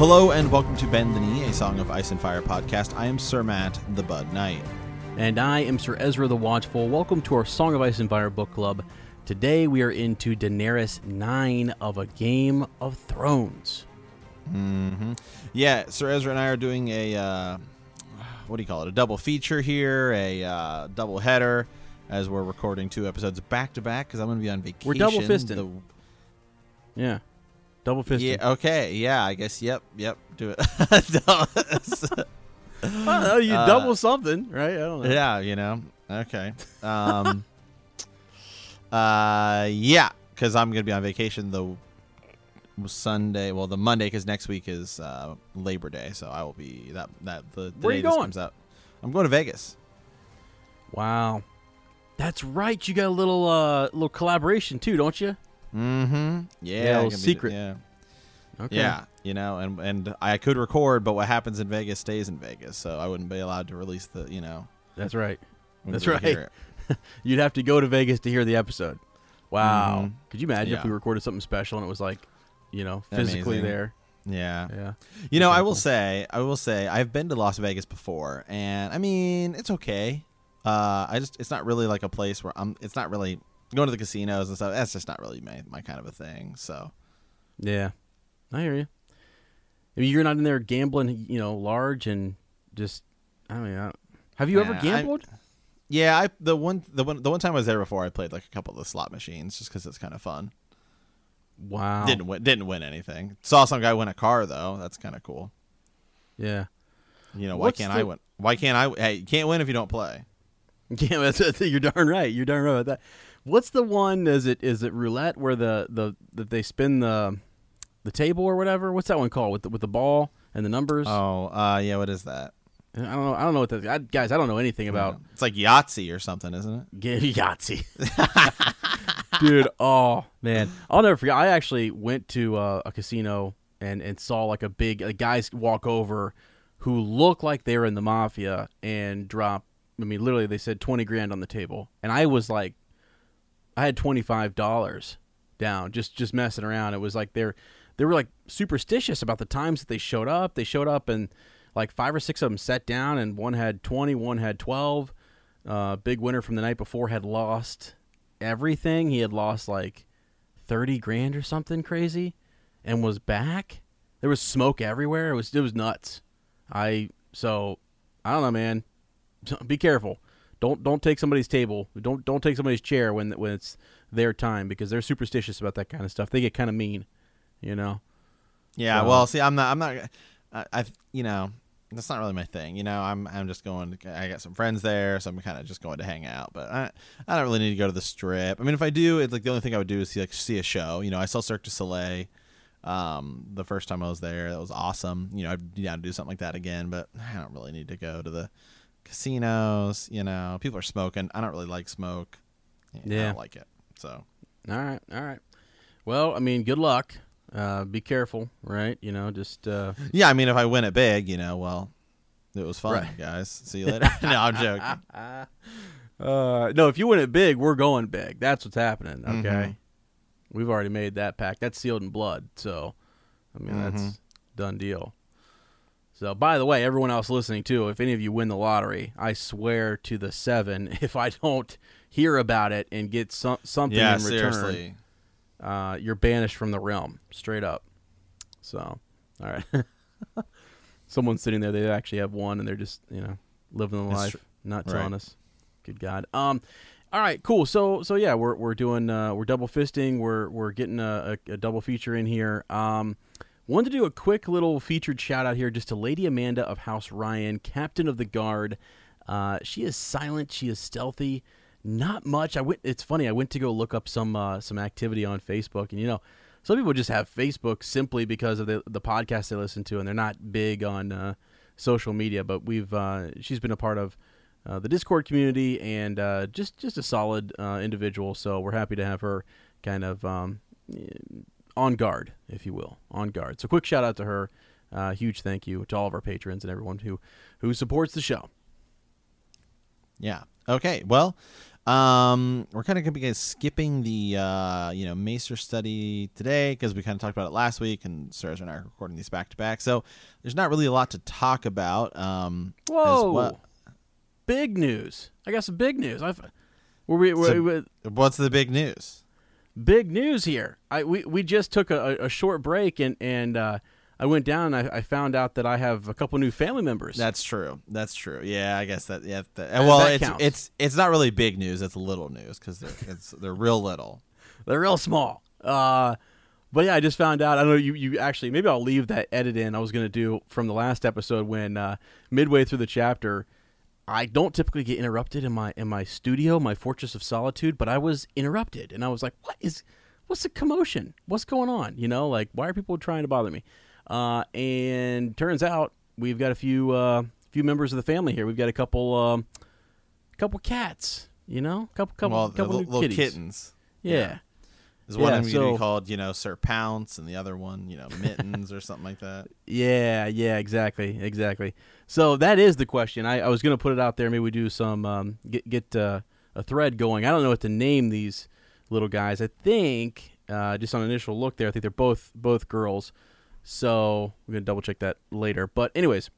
Hello and welcome to Bend the Knee, a Song of Ice and Fire podcast. I am Sir Matt, the Bud Knight. And I am Sir Ezra the Watchful. Welcome to our Song of Ice and Fire book club. Today we are into Daenerys 9 of a Game of Thrones. Mm-hmm. Yeah, Sir Ezra and I are doing a, uh, what do you call it, a double feature here, a uh, double header, as we're recording two episodes back to back because I'm going to be on vacation. We're double fisting. The- Yeah. Double fisted. Yeah, okay, yeah, I guess, yep, yep, do it. I don't know, you Uh, double something, right? I don't know. yeah, you know, okay. Um, uh, yeah, because I'm going to be on vacation the Sunday, well, the Monday, because next week is uh, Labor Day, so I will be that that the, the Where day you this going? comes out. I'm going to Vegas. Wow. That's right. You got a little uh little collaboration too, don't you? Mm-hmm. Yeah, Yeah, little be- secret. yeah, Okay. yeah. You know, and and I could record, but what happens in Vegas stays in Vegas, so I wouldn't be allowed to release the, you know. That's right. That's right. You'd have to go to Vegas to hear the episode. Wow. Mhm. Could you imagine if we recorded something special and it was like, you know, physically Amazing. there? Yeah. Yeah. You know, That's I will cool. say, I will say, I've been to Las Vegas before, and I mean, it's okay. Uh, I just, it's not really like a place where I'm. It's not really going to the casinos and stuff. That's just not really my my kind of a thing. So Yeah, I hear you. I mean, you're not in there gambling, you know, large and just. I mean, I, have you ever Nah, I- gambled? yeah, I the one the one the one time I was there before, I played like a couple of the slot machines just because it's kind of fun. wow. Didn't win, didn't win anything. Saw some guy win a car though. That's kind of cool. Yeah. You know, why What's can't the- I win? Why can't I? Hey, you can't win if you don't play. Yeah, that's, that's- you're darn right. You're darn right about that. What's the one? Is it is it roulette where the the that they spin the the table or whatever? What's that one called with the, with the ball and the numbers? Oh, uh, yeah. What is that? I don't know. I don't know what that. I, guys, I don't know anything about It's like Yahtzee or something, isn't it? G- Yahtzee. Dude, oh man, I'll never forget. I actually went to uh, a casino and and saw like a big guys walk over who looked like they were in the mafia and drop. I mean, literally, they said twenty grand on the table, and I was like, I had twenty five dollars down just just messing around. It was like they're they were like superstitious about the times that they showed up. They showed up and like five or six of them sat down, and one had twenty, one had twelve. Uh, big winner from the night before had lost everything. He had lost like thirty grand or something crazy, and was back. There was smoke everywhere. It was it was nuts. I so I don't know, man. Be careful. Don't don't take somebody's table. Don't don't take somebody's chair when when it's their time because they're superstitious about that kind of stuff. They get kind of mean, you know. Yeah, So- well, see, I'm not. I'm not. I, I've, you know, that's not really my thing. You know, I'm. I'm just going. I got some friends there, so I'm kind of just going to hang out. But I, I don't really need to go to the strip. I mean, if I do, it's like the only thing I would do is see like see a show. You know, I saw Cirque du Soleil. Um, the first time I was there, that was awesome. You know, I'd be down to do something like that again. But I don't really need to go to the casinos. You know, people are smoking. I don't really like smoke. I Yeah. don't like it. So All right, all right. Well, I mean, good luck. Uh, be careful, right? You know, just uh, yeah, I mean, if I win it big, you know, well, it was fun, Right. guys. See you later. no, I'm joking. Uh, no, if you win it big, we're going big. That's what's happening. Okay, Mhm. we've already made that pact. That's sealed in blood. So, I mean, Mhm. that's done deal. So, by the way, everyone else listening too, if any of you win the lottery, I swear to the seven, if I don't hear about it and get some something yeah, in return, seriously. uh, you're banished from the realm, straight up. So, all right. Someone's sitting there; they actually have one, and they're just you know living the life, tr- not right. telling us. Good God. Um. All right. Cool. So so yeah, we're we're doing uh, we're double fisting. We're we're getting a, a, a double feature in here. Um. Wanted to do a quick little featured shout out here just to Lady Amanda of House Ryan, Captain of the Guard. Uh, she is silent. She is stealthy. Not much. I went. It's funny. I went to go look up some uh, some activity on Facebook, and you know, some people just have Facebook simply because of the the podcast they listen to, and they're not big on uh, social media. But we've uh, she's been a part of uh, the Discord community and uh, just just a solid individual. So we're happy to have her kind of um, on guard, if you will, on guard. So quick shout out to her. Uh, huge thank you to all of our patrons and everyone who who supports the show. Yeah. Okay. Well, Um, we're kind of gonna be skipping the uh, you know Maester study today because we kind of talked about it last week, and Sarah's and I are recording these back to back. So there's not really a lot to talk about. Um, as Whoa! well- Big news! I got some big news. I've, were we, were, So- we- What's the big news? Big news here. I we, we just took a, a short break and and uh, I went down. and I, I found out that I have a couple new family members. That's true. That's true. Yeah, I guess that. Yeah. That, well, that it's counts. it's it's not really big news. It's little news because they're it's they're real little. They're real small. Uh, but yeah, I just found out. I don't know. You, you actually maybe I'll leave that edit in. I was gonna do from the last episode when uh, midway through the chapter, I don't typically get interrupted in my in my studio, my fortress of solitude. But I was interrupted, and I was like, "What is? What's the commotion? What's going on? You know, like why are people trying to bother me?" Uh, and turns out we've got a few uh, few members of the family here. We've got a couple um, couple cats. You know, couple couple well, couple li- new little kittens. Yeah. Yeah. There's one Yeah, of them gonna so- be called you know Sir Pounce, and the other one you know Mittens or something like that. Yeah, yeah, exactly, exactly. So that is the question. I, I was gonna put it out there. Maybe we do some um, get get uh, a thread going. I don't know what to name these little guys. I think uh, just on initial look there, I think they're both both girls. So we're gonna double check that later. But anyways,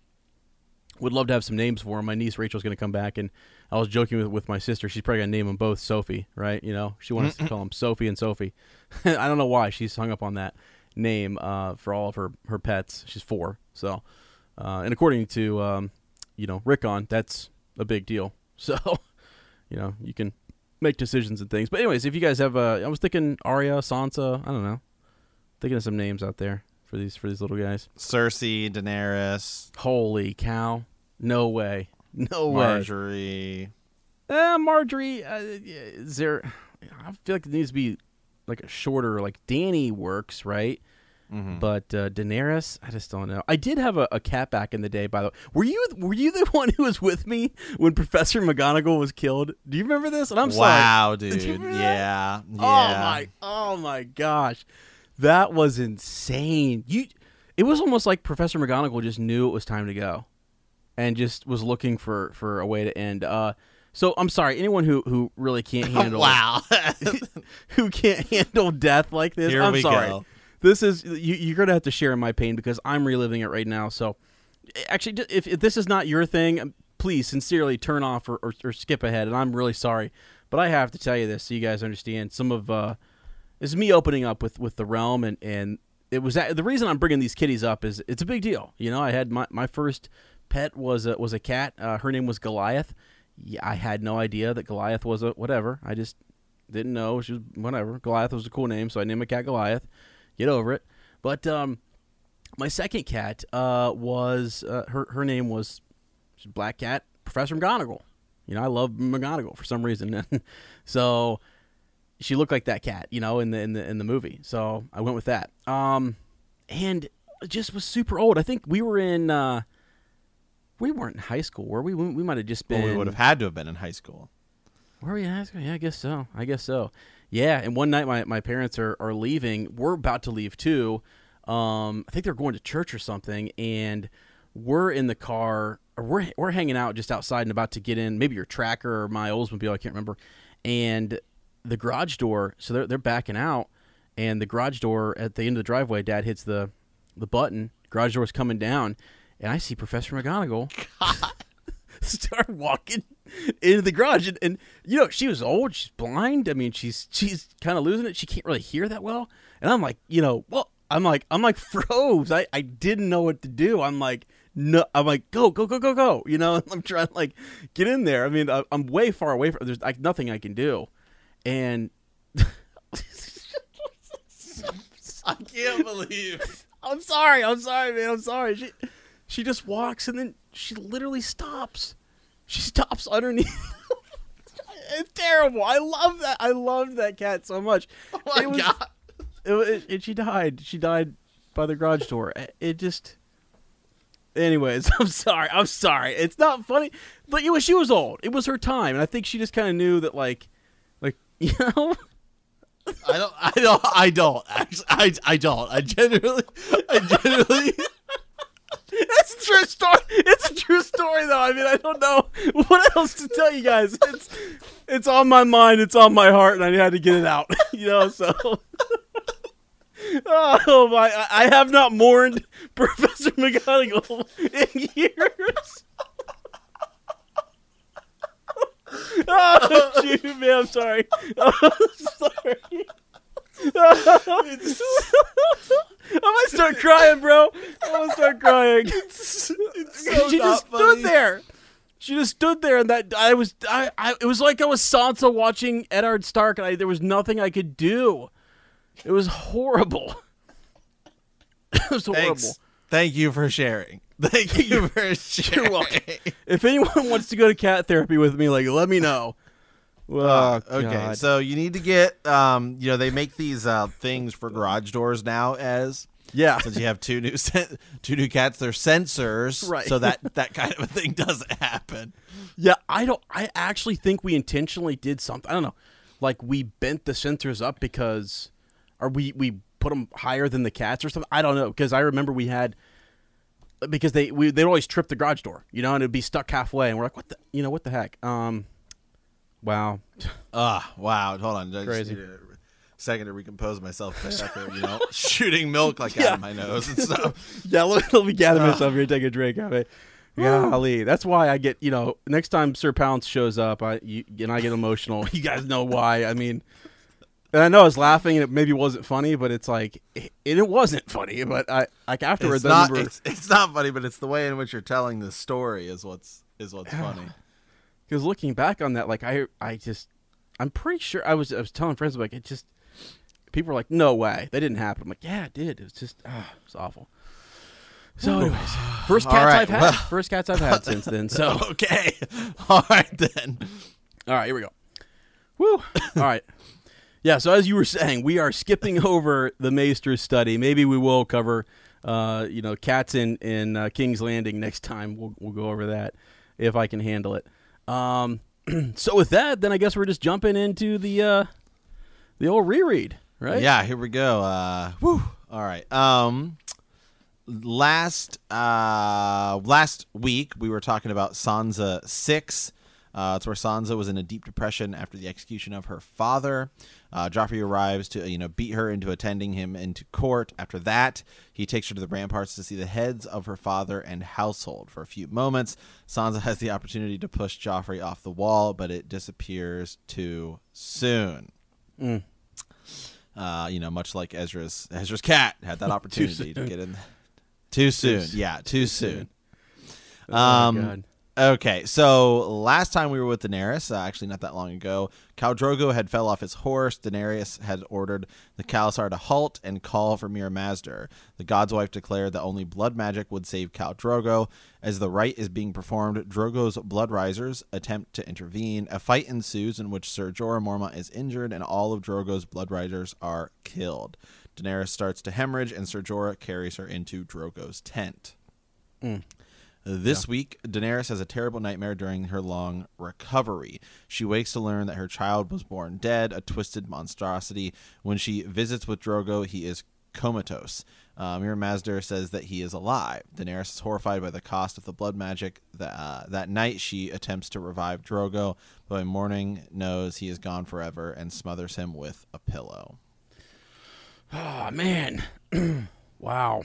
would love to have some names for them. My niece Rachel's gonna come back, and I was joking with, with my sister. She's probably gonna name them both Sophie, right? You know, she wants to call them Sophie and Sophie. I don't know why she's hung up on that name uh, for all of her her pets. She's four, so uh, and according to um, you know Rickon, that's a big deal. So you know you can make decisions and things. But anyways, if you guys have, uh, I was thinking Arya, Sansa. I don't know, thinking of some names out there for these for these little guys. Cersei, Daenerys, Holy cow! No way! No way! Margaery. Uh, Margaery, uh, is there? I feel like it needs to be like a shorter. Like Danny works, right? Mhm. But uh, Daenerys, I just don't know. I did have a, a cat back in the day. By the way, were you were you the one who was with me when Professor McGonagall was killed? Do you remember this? And I'm sorry. wow, dude. Yeah. Yeah. Oh my! Oh my gosh, that was insane. You, it was almost like Professor McGonagall just knew it was time to go, and just was looking for for a way to end. Uh, so I'm sorry, anyone who who really can't handle wow. who can't handle death like this. Here I'm we sorry. go. This is you, you're gonna have to share in my pain because I'm reliving it right now. So, actually, if, if this is not your thing, um, please sincerely turn off or, or, or skip ahead. And I'm really sorry, but I have to tell you this so you guys understand. Some of uh, this is me opening up with with the realm, and and it was the reason I'm bringing these kitties up is it's a big deal. You know, I had my my first pet was a, was a cat. Uh, her name was Goliath. Yeah, I had no idea that Goliath was a whatever. I just didn't know she was whatever. Goliath was a cool name, so I named my cat Goliath. Get over it. But um, my second cat uh, was uh, her. Her name was Black Cat Professor McGonagall. You know, I love McGonagall for some reason, so she looked like that cat. You know, in the in the in the movie. So I went with that. Um, and just was super old. I think we were in. Uh, we weren't in high school, were we? We, we might have just been. Well, we would have had to have been in high school. Were we in high school? Yeah, I guess so. I guess so. Yeah, and one night my, my parents are, are leaving. We're about to leave too. Um, I think they're going to church or something, and we're in the car. Or we're we're hanging out just outside and about to get in. Maybe your tracker or my Oldsmobile. I can't remember. And the garage door. So they're they're backing out, and the garage door at the end of the driveway. Dad hits the the button. Garage door is coming down, and I see Professor McGonagall start walking into the garage. And, and you know she was old. She's blind. I mean she's she's kind of losing it. She can't really hear that well. And i'm like you know well i'm like i'm like froze. I i didn't know what to do. I'm like no i'm like go go go go go you know? I'm trying to like get in there. I mean I, i'm way far away from there's like nothing i can do. And I can't believe. I'm sorry. I'm sorry, man. I'm sorry. She she just walks and then she literally stops. She stops underneath. it's terrible. I love that. I loved that cat so much. Oh my It was- god. It, it, and she died. She died by the garage door. It- It just. Anyways, I'm sorry. I'm sorry. It's not funny, but it was she was old. It was her time, and I think she just kind of knew that, like, like you know. I don't. I don't. I don't. Actually, I. I don't. I genuinely. I genuinely. That's a true story. It's a true story, though. I mean, I don't know what else to tell you guys. It's it's on my mind. It's on my heart, and I had to get it out. You know, so. Oh my! I- have not mourned Professor McGonagall in years. Oh, shoot, man! I'm sorry. Oh, sorry. I might start crying, bro. I'm gonna start crying. It's, it's she just stood there. She just stood there, and that I was, I, I, it was like I was Sansa watching Eddard Stark, and I, there was nothing I could do. It was horrible. it was horrible. Thank you for sharing. Thank you for sharing. You're welcome. If anyone wants to go to cat therapy with me, like, let me know. Well, Uh, okay, so you need to get, um, you know, they make these uh, things for garage doors now. As yeah, since you have two new sen- two new cats, they're sensors, Right. So that that kind of a thing doesn't happen. yeah. I don't. I actually think we intentionally did something. I don't know. Like we bent the sensors up because, or we we put them higher than the cats or something. I don't know because I remember we had because they we they'd always trip the garage door, you know, and it'd be stuck halfway, and we're like, what the, you know, what the heck? Um, wow. Ah, wow. Hold on, I just Crazy. need a second to recompose myself there. You know, shooting milk like out Yeah. of my nose and stuff. Yeah, let me, let me gather myself here, take a drink of it. Golly, that's why I get you know next time Sir Pounce shows up, I you, and I get emotional. You guys know why. I mean, and I know I was laughing and it maybe wasn't funny, but it's like it, it wasn't funny. But I like afterwards, It's I not. remember It's, it's not funny, but it's the way in which you're telling the story is what's is what's funny. Because looking back on that, like I I just I'm pretty sure I was I was telling friends like it just people were like no way that didn't happen. I'm like yeah it did. It was just ah it was awful. So anyways, first cats right, I've had. well- first cats I've had since then. So okay, all right then. All right, here we go. Woo! All right. Yeah, so as you were saying, we are skipping over the Maester's study. Maybe we will cover, uh, you know, cats in in uh, King's Landing next time. We'll we'll go over that if I can handle it. Um, so with that, then I guess we're just jumping into the uh, the old reread, right? Yeah, here we go. Uh, woo. All right. Um, last uh last week we were talking about Sansa six. Uh, it's where Sansa was in a deep depression after the execution of her father. Uh, Joffrey arrives to you know beat her into attending him into court. After that, he takes her to the ramparts to see the heads of her father and household. For a few moments, Sansa has the opportunity to push Joffrey off the wall, but it disappears too soon. Uh, you know, much like Ezra's Ezra's cat had that opportunity to get in. Too soon, soon. yeah, too, soon. Oh, my Um, God. Okay, so last time we were with Daenerys, uh, actually not that long ago, Khal Drogo had fell off his horse. Daenerys had ordered the Khalasar to halt and call for Mirri Maz Duur. The God's wife declared that only blood magic would save Khal Drogo. As the rite is being performed, Drogo's bloodriders attempt to intervene. A fight ensues in which Ser Jorah Mormont is injured and all of Drogo's bloodriders are killed. Daenerys starts to hemorrhage and Ser Jorah carries her into Drogo's tent. This week, Daenerys has a terrible nightmare during her long recovery. She wakes to learn that her child was born dead, a twisted monstrosity. When she visits with Drogo, he is comatose. Uh, Mirri Maz Duur says that he is alive. Daenerys is horrified by the cost of the blood magic. That, uh, that night, she attempts to revive Drogo, but by morning knows he is gone forever and smothers him with a pillow. Oh man, wow,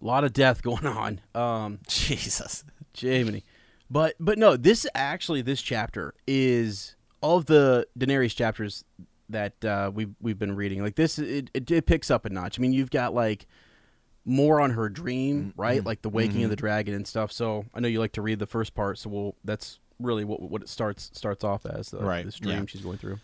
a lot of death going on. Um, Jesus. Jiminy. But but no, this actually this chapter is of the Daenerys chapters that uh, we've we've been reading. Like this, it, it it picks up a notch. I mean, you've got like more on her dream, right? Like the waking of the dragon and stuff. So I know you like to read the first part, so we'll that's really what what it starts starts off as the, Right, this dream yeah. she's going through.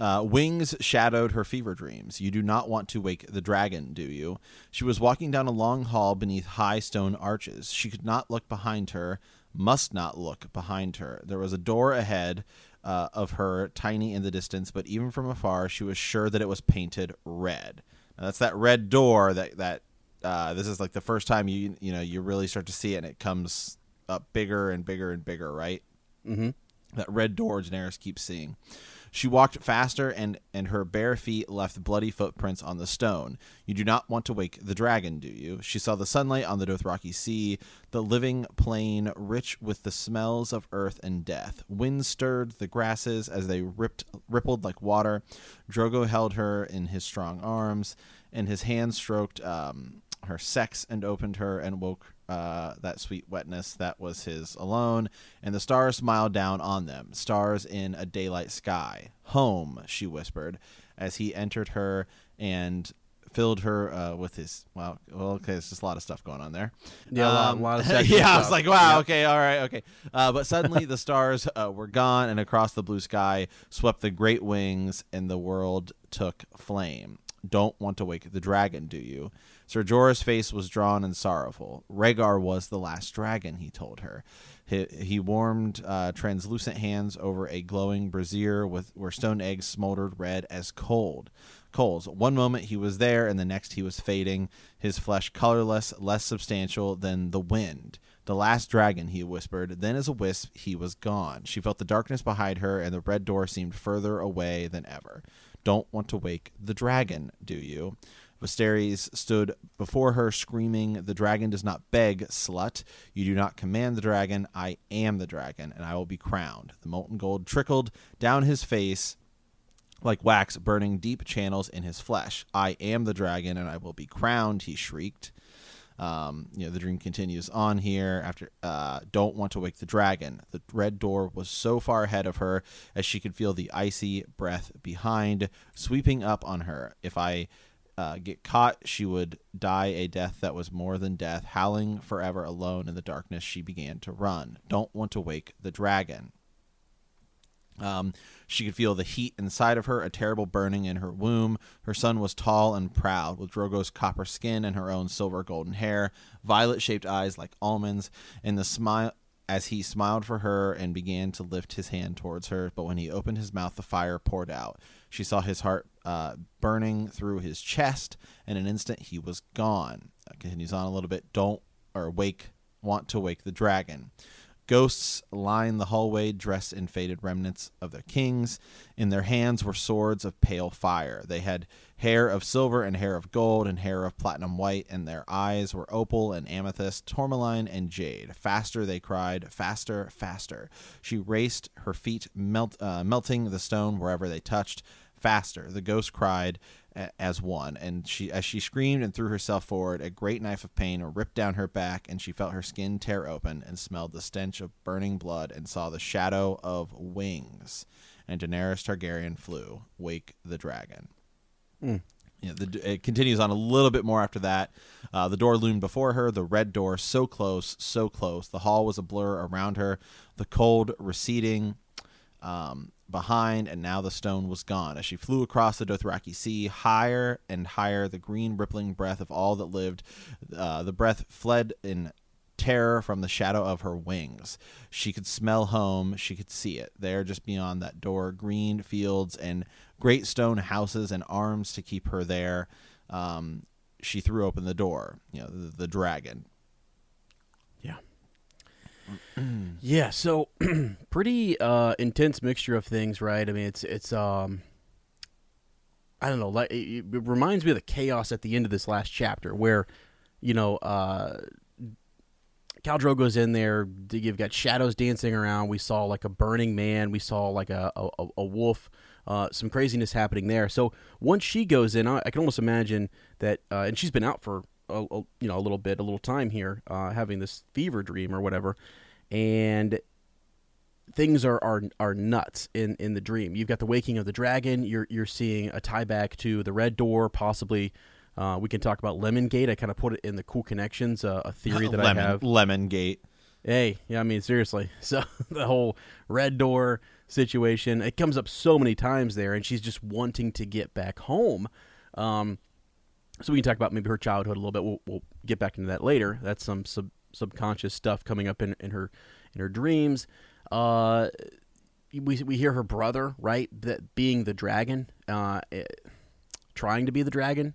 Uh, wings shadowed her fever dreams. You do not want to wake the dragon, do you? She was walking down a long hall beneath high stone arches. She could not look behind her, must not look behind her. There was a door ahead uh, of her, tiny in the distance, but even from afar, she was sure that it was painted red. Now, that's that red door that that uh, this is like the first time you you know you really start to see it, and it comes up bigger and bigger and bigger, right? Mm-hmm. that red door Daenerys keeps seeing. She walked faster, and, and her bare feet left bloody footprints on the stone. You do not want to wake the dragon, do you? She saw the sunlight on the Dothraki Sea, the living plain rich with the smells of earth and death. Wind stirred the grasses as they ripped, rippled like water. Drogo held her in his strong arms, and his hand stroked um, her sex and opened her and woke uh, that sweet wetness that was his alone, and the stars smiled down on them, stars in a daylight sky. Home, she whispered, as he entered her and filled her uh, with his well, well, okay, there's just a lot of stuff going on there. Yeah, a lot- Um, a lot of yeah, I was like, wow, Yeah. okay, all right, okay. Uh, but suddenly the stars uh, were gone, and across the blue sky swept the great wings, and the world took flame. Don't want to wake the dragon, do you? Sir Jorah's face was drawn and sorrowful. Rhaegar was the last dragon, he told her. He, he warmed uh, translucent hands over a glowing brazier with where stone eggs smoldered red as cold coals. One moment he was there, and the next he was fading, his flesh colorless, less substantial than the wind. The last dragon, he whispered. Then, as a wisp, he was gone. She felt the darkness behind her, and the red door seemed further away than ever. Don't want to wake the dragon, do you? Viserys stood before her, screaming, The dragon does not beg, slut. You do not command the dragon. I am the dragon, and I will be crowned. The molten gold trickled down his face like wax burning deep channels in his flesh. I am the dragon, and I will be crowned, he shrieked. Um, you know, the dream continues on here after uh, don't want to wake the dragon. The red door was so far ahead of her as she could feel the icy breath behind sweeping up on her. If I uh, get caught, she would die a death that was more than death. Howling forever alone in the darkness, she began to run. Don't want to wake the dragon. Um, she could feel the heat inside of her, a terrible burning in her womb. Her son was tall and proud, with Drogo's copper skin and her own silver golden hair, violet shaped eyes like almonds, and the smile as he smiled for her and began to lift his hand towards her. But when he opened his mouth, the fire poured out. She saw his heart uh, burning through his chest. And in an instant, he was gone. Uh, continues on a little bit. Don't or wake, want to wake the dragon. Ghosts lined the hallway, dressed in faded remnants of their kings. In their hands were swords of pale fire. They had hair of silver and hair of gold and hair of platinum white, and their eyes were opal and amethyst, tourmaline and jade. Faster, they cried, faster, faster. She raced, her feet melt, uh, melting the stone wherever they touched. Faster, the ghost cried as one, and she as she screamed and threw herself forward, a great knife of pain ripped down her back, and she felt her skin tear open and smelled the stench of burning blood and saw the shadow of wings. And Daenerys Targaryen flew, wake the dragon. Mm. Yeah, the, it continues on a little bit more after that. Uh, the door loomed before her, the red door, so close, so close. The hall was a blur around her, the cold receding um, behind, and now the stone was gone. As she flew across the Dothraki Sea, higher and higher, the green rippling breath of all that lived, uh, the breath fled in terror from the shadow of her wings. She could smell home, she could see it. There, just beyond that door, green fields and great stone houses and arms to keep her there. Um, she threw open the door, you know, the, the dragon. Yeah. yeah, so pretty uh intense mixture of things, right? I mean, it's it's um I don't know, like it, it reminds me of the chaos at the end of this last chapter where you know, uh Khal Drogo's in there. You've got shadows dancing around. We saw like a burning man. We saw like a a, a wolf. Uh, some craziness happening there. So once she goes in, I, I can almost imagine that, uh, and she's been out for a, a, you know a little bit, a little time here, uh, having this fever dream or whatever, and things are, are are nuts in, in the dream. You've got the waking of the dragon. You're you're seeing a tie back to the red door, possibly. Uh, we can talk about Lemon Gate. I kind of put it in the cool connections, uh, a theory that lemon, I have. Lemon Gate. Hey, yeah, I mean seriously. So the whole red door situation, it comes up so many times there, and she's just wanting to get back home. Um, so we can talk about maybe her childhood a little bit. We'll, we'll get back into that later. That's some sub, subconscious stuff coming up in, in her in her dreams. Uh, we we hear her brother right that being the dragon, uh, eh, trying to be the dragon,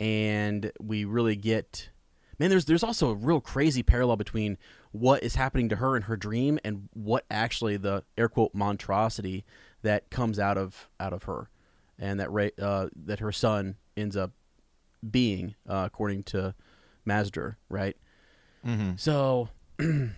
and we really get man. There's there's also a real crazy parallel between what is happening to her in her dream and what actually the air quote monstrosity that comes out of out of her, and that Ray, uh, that her son ends up being uh, according to Maz Duur, right? Mm-hmm. So, and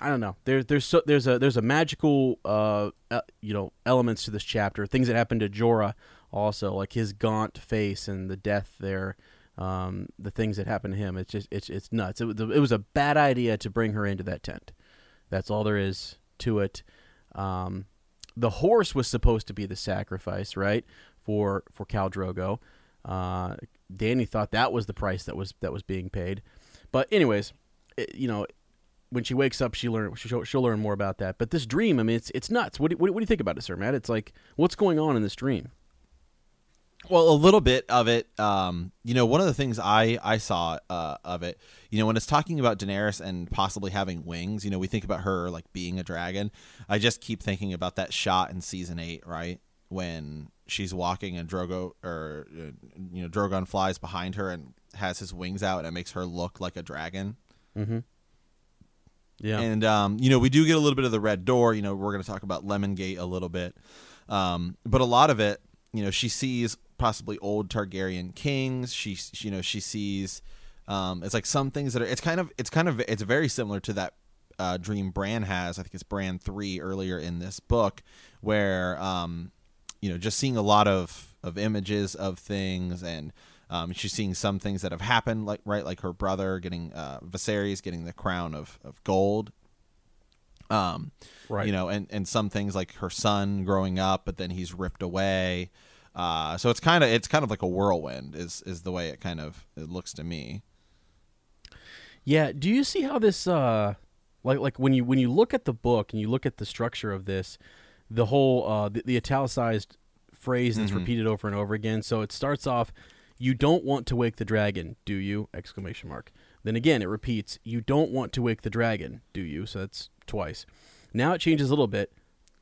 I don't know. There's there's so, there's a there's a magical uh, uh you know elements to this chapter. Things that happen to Jorah also, like his gaunt face and the death there. Um, the things that happened to him. It's just it's it's nuts. It was it was a bad idea to bring her into that tent. That's all there is to it. Um, the horse was supposed to be the sacrifice, right? For for Khal Drogo. Uh, Danny thought that was the price that was that was being paid. But anyways, it, you know, when she wakes up, she learn she'll, she'll learn more about that. But this dream, I mean, it's it's nuts. What do, what do you think about it, sir, Matt? It's like what's going on in this dream? Well, a little bit of it. Um, you know, one of the things I I saw uh, of it, you know, when it's talking about Daenerys and possibly having wings, you know, we think about her like being a dragon. I just keep thinking about that shot in season eight, right when she's walking and Drogo or uh, you know Drogon flies behind her and has his wings out and it makes her look like a dragon. Mm-hmm. Yeah, and um, you know we do get a little bit of the red door. You know we're going to talk about Lemon Gate a little bit, um, but a lot of it, you know, she sees possibly old Targaryen kings. She, you know, she sees. Um, it's like some things that are. It's kind of. It's kind of. It's very similar to that uh, dream Bran has. I think it's Bran three earlier in this book, where um, you know, just seeing a lot of of images of things and. Um, she's seeing some things that have happened, like right, like her brother getting uh, Viserys getting the crown of, of gold, um, right. you know, and, and some things like her son growing up, but then he's ripped away. Uh, so it's kind of it's kind of like a whirlwind is is the way it kind of it looks to me. Yeah. Do you see how this uh like like when you when you look at the book and you look at the structure of this, the whole uh the, the italicized phrase that's Mhm. repeated over and over again. So it starts off, "You don't want to wake the dragon, do you?" exclamation mark. Then again it repeats, "You don't want to wake the dragon, do you?" So that's twice. Now it changes a little bit.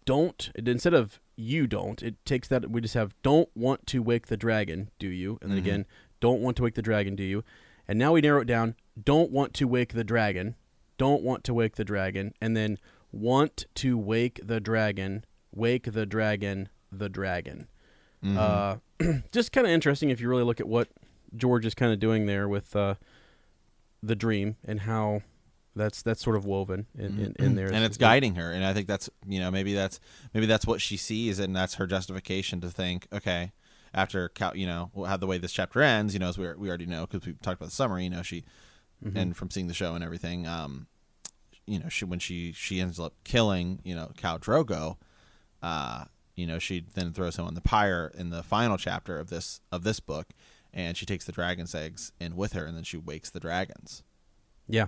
Don't instead of you don't, it takes that we just have don't want to wake the dragon, do you? And then Mhm. again, don't want to wake the dragon, do you? And now we narrow it down. Don't want to wake the dragon. Don't want to wake the dragon. And then want to wake the dragon. Wake the dragon. The dragon. Mhm. Uh, just kind of interesting if you really look at what George is kind of doing there with uh, the dream and how that's that's sort of woven in, in, in there. Mm-hmm. and it's guiding her, and I think that's you know maybe that's maybe that's what she sees, and that's her justification to think, okay, after you know how the way this chapter ends, you know, as we we already know because we talked about the summary, you know, she Mhm. and from seeing the show and everything, um, you know, she when she she ends up killing you know Khal Drogo, uh, you know, she then throws him on the pyre in the final chapter of this of this book, and she takes the dragon's eggs in with her, and then she wakes the dragons. Yeah,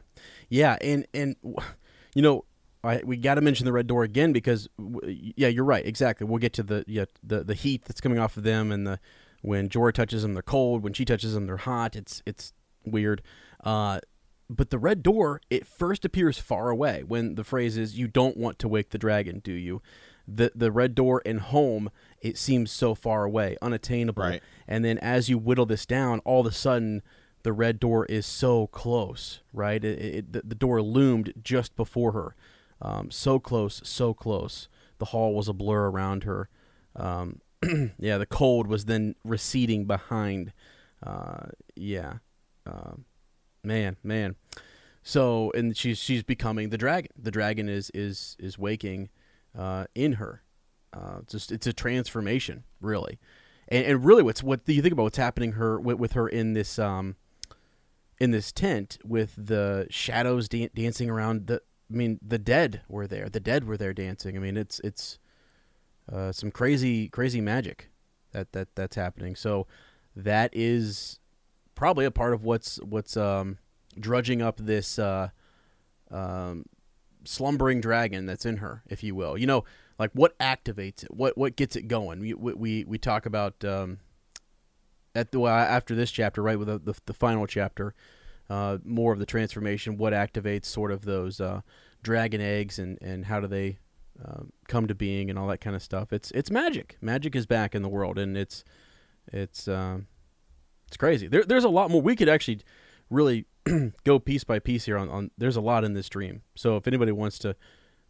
yeah, and and you know, I we got to mention the red door again because w- yeah, you're right, exactly. We'll get to the yeah the the heat that's coming off of them and the when Jorah touches them, they're cold. When she touches them, they're hot. It's it's weird. Uh, but the red door it first appears far away when the phrase is "You don't want to wake the dragon, do you?" The the red door and home it seems so far away, unattainable. Right. And then as you whittle this down, all of a sudden the red door is so close, right? It, it, the, door loomed just before her, um, so close, so close. The hall was a blur around her. Um, yeah, the cold was then receding behind. Uh, yeah, um, man, man. So, and she's she's becoming the dragon. The dragon is is is waking uh, in her. Uh, it's just it's a transformation, really, and, and really, what's what do you think about what's happening her with, with her in this um in this tent with the shadows dan- dancing around the I mean the dead were there. The dead were there dancing. I mean it's it's uh, some crazy crazy magic that that that's happening. So that is probably a part of what's what's um drudging up this uh um slumbering dragon that's in her if you will. You know like what activates it? What what gets it going? We we we talk about um at the well, after this chapter, right with the, the, the final chapter, uh, more of the transformation, what activates sort of those uh, dragon eggs, and, and how do they um, come to being, and all that kind of stuff. It's it's magic. Magic is back in the world, and it's it's um, it's crazy. There, there's a lot more we could actually really go piece by piece here on, on there's a lot in this dream. So if anybody wants to,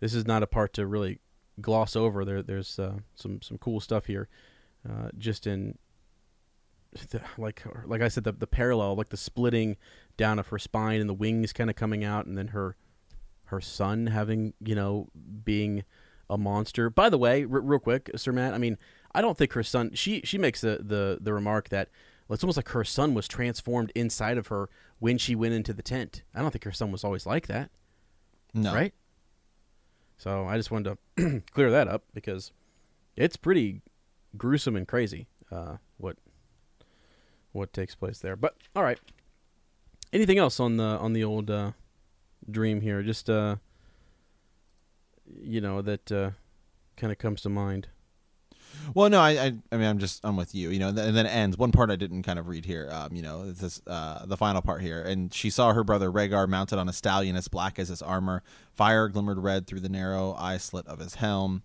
this is not a part to really gloss over. There there's uh, some some cool stuff here, uh, just in the, like like I said the the parallel like the splitting down of her spine and the wings kind of coming out and then her her son having you know being a monster. By the way, r- real quick, Sir Matt. I mean, I don't think her son. She she makes the the the remark that it's almost like her son was transformed inside of her when she went into the tent. I don't think her son was always like that, No. right? So I just wanted to clear that up because it's pretty gruesome and crazy uh, what takes place there. But all right, anything else on the on the old uh, dream here? Just uh, you know that uh, kind of comes to mind. Well, no, I, I, I mean, I'm just, I'm with you, you know, and then, it ends. One part I didn't kind of read here, um, you know, this, uh, the final part here, and she saw her brother Rhaegar mounted on a stallion as black as his armor. Fire glimmered red through the narrow eye slit of his helm.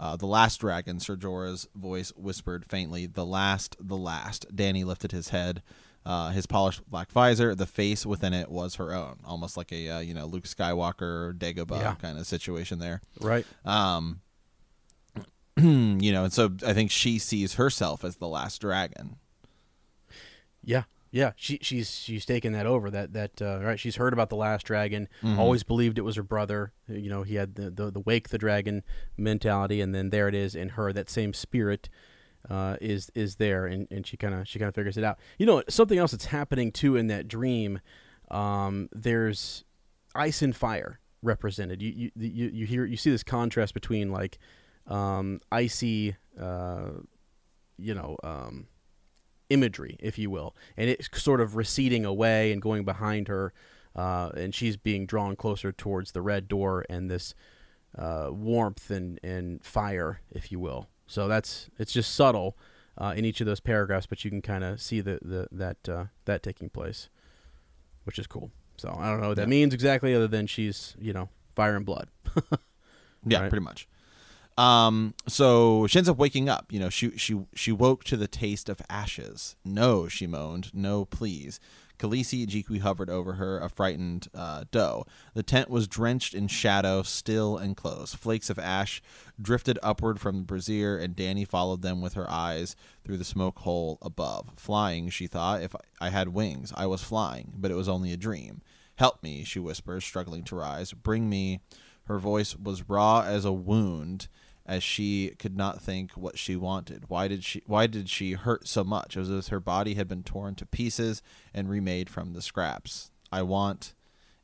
Uh, the last dragon, Sir Jorah's voice whispered faintly. The last, the last. Danny lifted his head. Uh, his polished black visor, the face within it was her own, almost like a uh, you know Luke Skywalker, Dagobah Yeah. kind of situation there. Right. Um, you know, and so I think she sees herself as the last dragon. Yeah, yeah. She she's she's taken that over. That that uh, right. She's heard about the last dragon. Mhm. Always believed it was her brother. You know, he had the, the the wake the dragon mentality, and then there it is in her. That same spirit uh, is is there, and, and she kind of she kind of figures it out. You know, something else that's happening too in that dream. Um, there's ice and fire represented. You you you, you hear you see this contrast between like um, icy. Uh, you know. Um, imagery, if you will, and it's sort of receding away and going behind her, uh, and she's being drawn closer towards the red door and this uh, warmth and, and fire, if you will. So that's it's just subtle uh, in each of those paragraphs, but you can kind of see the, the that uh, that taking place, which is cool. So I don't know what that Yeah. means exactly, other than she's you know fire and blood. Yeah, Right. pretty much. Um, so she ends up waking up. You know, she she she woke to the taste of ashes. No, she moaned. No, please. Khaleesi Jhiqui hovered over her, a frightened uh, doe. The tent was drenched in shadow, still and close. Flakes of ash drifted upward from the brazier, and Danny followed them with her eyes through the smoke hole above. Flying, she thought, if I had wings, I was flying, but it was only a dream. Help me, she whispers, struggling to rise. Bring me. Her voice was raw as a wound as she could not think what she wanted. Why did she why did she hurt so much? It was as if her body had been torn to pieces and remade from the scraps. I want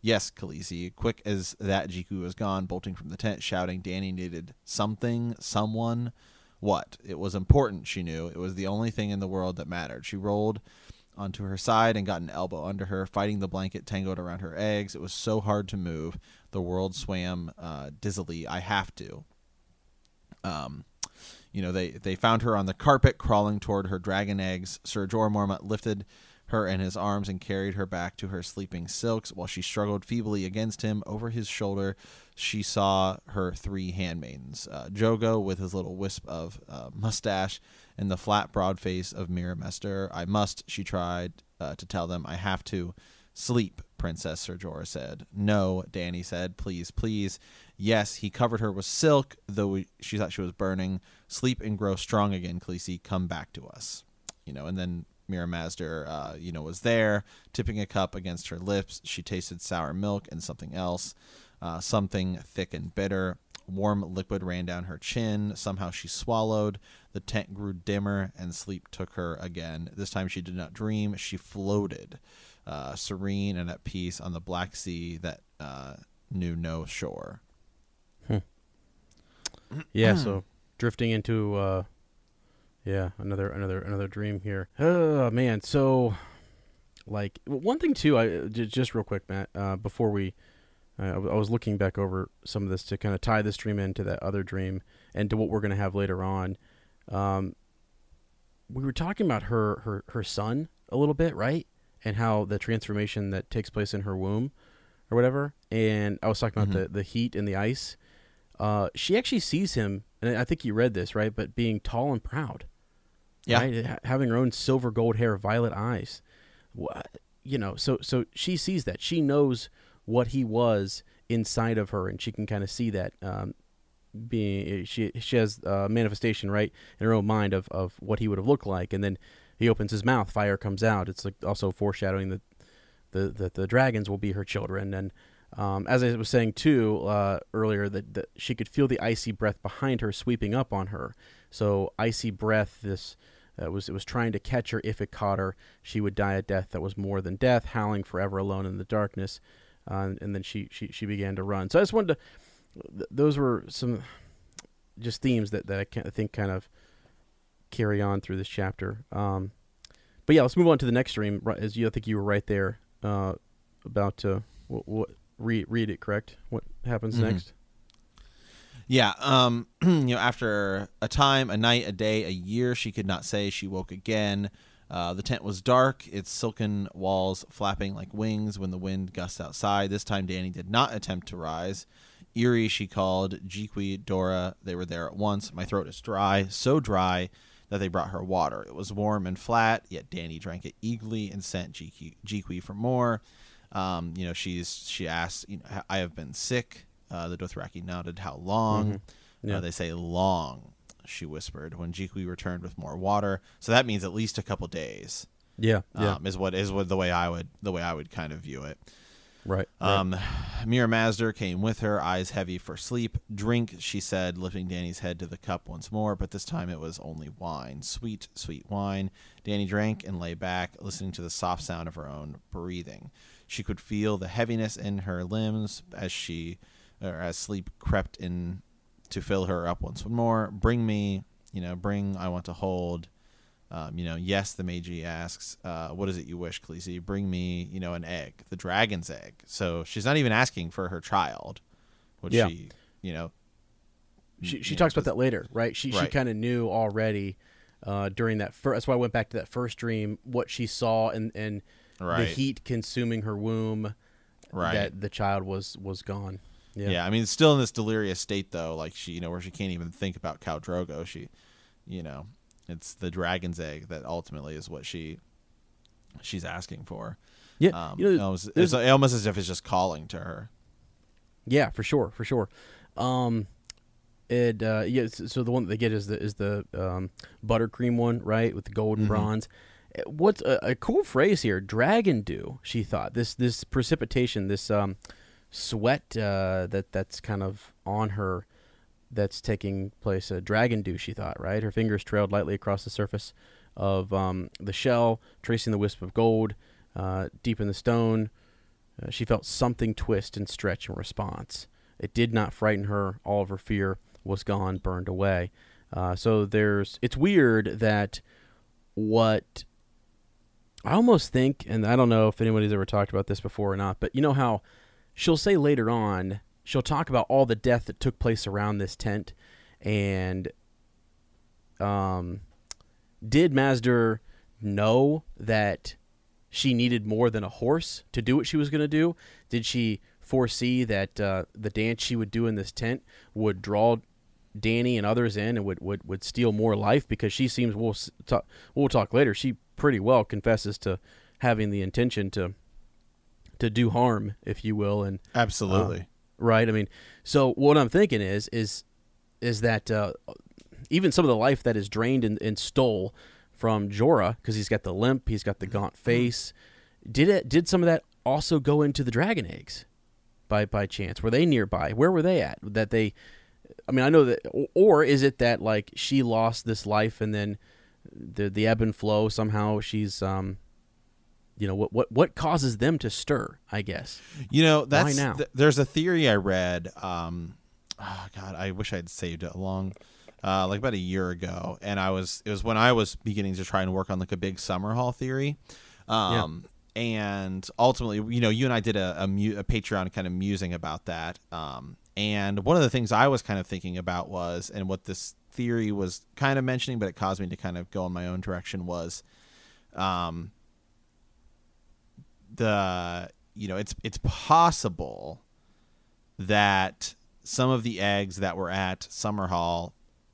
Yes, Khaleesi. Quick as that Jhiqui was gone, bolting from the tent, shouting Danny needed something, someone. What? It was important, she knew. It was the only thing in the world that mattered. She rolled onto her side and got an elbow under her, fighting the blanket tangled around her eggs. It was so hard to move. The world swam uh, dizzily. I have to. Um, you know, they they found her on the carpet, crawling toward her dragon eggs. Sir Jorah Mormont lifted her in his arms and carried her back to her sleeping silks while she struggled feebly against him. Over his shoulder, she saw her three handmaidens uh, Jhogo with his little wisp of uh, mustache and the flat, broad face of Mirri Maz Duur. I must, she tried uh, to tell them, I have to. Sleep, Princess Sir Jorah said. No, Danny said. Please, please. Yes, he covered her with silk, though she thought she was burning. Sleep and grow strong again, Khaleesi. Come back to us. You know, and then Mirri Maz Duur, uh, you know, was there, tipping a cup against her lips. She tasted sour milk and something else, uh, something thick and bitter. Warm liquid ran down her chin. Somehow she swallowed. The tent grew dimmer, and sleep took her again. This time she did not dream. She floated, uh, serene and at peace on the black sea that uh, knew no shore. Yeah, so drifting into uh yeah, another another another dream here. Oh man, so like one thing too, I j- just real quick, Matt, uh, before we, uh, I w- I was looking back over some of this to kind of tie this dream into that other dream and to what we're gonna have later on. Um, we were talking about her her her son a little bit, right? And how the transformation that takes place in her womb, or whatever. And I was talking about Mhm. the the heat and the ice. Uh, she actually sees him, and I think you read this right, but being tall and proud, Yeah. right? Ha- having her own silver gold hair, violet eyes. You know, so so she sees that she knows what he was inside of her, and she can kind of see that. Um, being she she has a manifestation right in her own mind of, of what he would have looked like, and then he opens his mouth, fire comes out. It's like also foreshadowing that the that the dragons will be her children, and um, as I was saying too uh, earlier, that, that she could feel the icy breath behind her sweeping up on her. So icy breath, this uh, was it was trying to catch her. If it caught her, she would die a death that was more than death, howling forever alone in the darkness. Uh, and then she, she she began to run. So I just wanted to. Th- those were some just themes that that I, can, I think kind of carry on through this chapter. Um, but yeah, let's move on to the next stream. As you, I think you were right there uh, about to what, what read read it correct. What happens Mhm. next? Yeah, um, you know, after a time, a night, a day, a year, she could not say. She woke again. Uh, the tent was dark, its silken walls flapping like wings when the wind gusts outside. This time, Danny did not attempt to rise. Irri, she called. Jhiqui, Doreah, they were there at once. My throat is dry, so dry that they brought her water. It was warm and flat, yet Danny drank it eagerly and sent Jhiqui for more. Um, you know, she's she asked, you know, I have been sick. Uh, the Dothraki nodded. How long? Mhm. Yeah. Uh, they say long. She whispered when Jhiqui returned with more water. So that means at least a couple days. Yeah, yeah, Um, is what is what the way I would the way I would kind of view it. right. right. Um, Mirri Maz Duur came with her, eyes heavy for sleep. Drink, she said, lifting Danny's head to the cup once more, but this time it was only wine. Sweet, sweet wine. Danny drank and lay back, listening to the soft sound of her own breathing. She could feel the heaviness in her limbs as she, or as sleep crept in to fill her up once more. Bring me, you know, bring, I want to hold. Um, you know, yes, the maegi asks, uh, "What is it you wish, Khaleesi? Bring me, you know, an egg, the dragon's egg." So she's not even asking for her child, which Yeah. she, you know, she she know, talks about that later, right? She she kind of knew already uh, during that first. That's why I went back to that first dream. What she saw and and the heat consuming her womb. Right. That the child was was gone. Yeah. Yeah. I mean, still in this delirious state though, like she, you know, where she can't even think about Khal Drogo. She, you know, it's the dragon's egg that ultimately is what she, she's asking for. Yeah. Um, you know, almost, it's almost as if it's just calling to her. Yeah, for sure, for sure. Um, it uh, yeah. So the one that they get is the is the um, buttercream one, right, with the gold and Mhm. bronze. What's a, a cool phrase here? Dragon dew. She thought this this precipitation, this um, sweat uh, that that's kind of on her, that's taking place. Uh, dragon dew. She thought, right? Her fingers trailed lightly across the surface of um, the shell, tracing the wisp of gold uh, deep in the stone. Uh, she felt something twist and stretch in response. It did not frighten her. All of her fear was gone, burned away. Uh, so there's. It's weird that what I almost think, and I don't know if anybody's ever talked about this before or not, but you know how she'll say later on, she'll talk about all the death that took place around this tent, and um, did Maz Duur know that she needed more than a horse to do what she was going to do? Did she foresee that uh, the dance she would do in this tent would draw Danny and others in and would, would, would steal more life? Because she seems we'll talk, we'll talk later. She pretty well confesses to having the intention to to do harm, if you will, and Absolutely. right. I mean, so what I'm thinking is is is that uh, even some of the life that is drained and, and stole from Jorah because he's got the limp, he's got the gaunt face. Did it? Did some of that also go into the dragon eggs by by chance? Were they nearby? Where were they at? That they. I mean, I know that, or- or is it that like she lost this life and then the the ebb and flow somehow she's um, you know what what what causes them to stir? I guess. You know, that's now? th- there's a theory I read. Um, oh God, I wish I'd saved it along, uh, like about a year ago, and I was it was when I was beginning to try and work on like a big Summerhall theory. Um, and ultimately, you know, you and I did a a, mu- a Patreon kind of musing about that. Um, and one of the things I was kind of thinking about was, and what this theory was kind of mentioning, but it caused me to kind of go in my own direction was, um, the you know it's it's possible that some of the eggs that were at Summerhall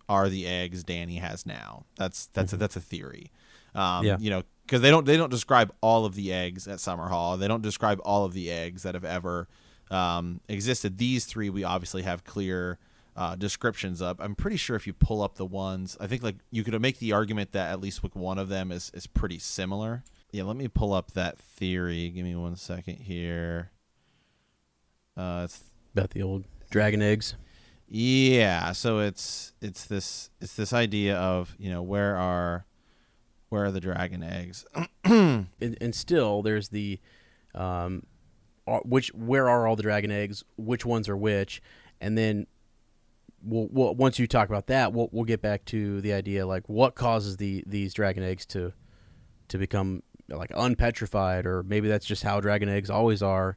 are the eggs Danny has now. That's that's a, that's a theory. Um, Yeah. You know, because they don't they don't describe all of the eggs at Summerhall. They don't describe all of the eggs that have ever um, existed. These three we obviously have clear uh, descriptions up. I'm pretty sure if you pull up the ones, I think like you could make the argument that at least with one of them is is pretty similar. Yeah, let me pull up that theory. Give me one second here. Uh, it's About the old dragon eggs. yeah, so it's it's this it's this idea of you know where are where are the dragon eggs? and, and still there's the um are- which where are all the dragon eggs which ones are which and then we'll, we'll once you talk about that we'll, we'll get back to the idea like what causes the these dragon eggs to to become like unpetrified or maybe that's just how dragon eggs always are.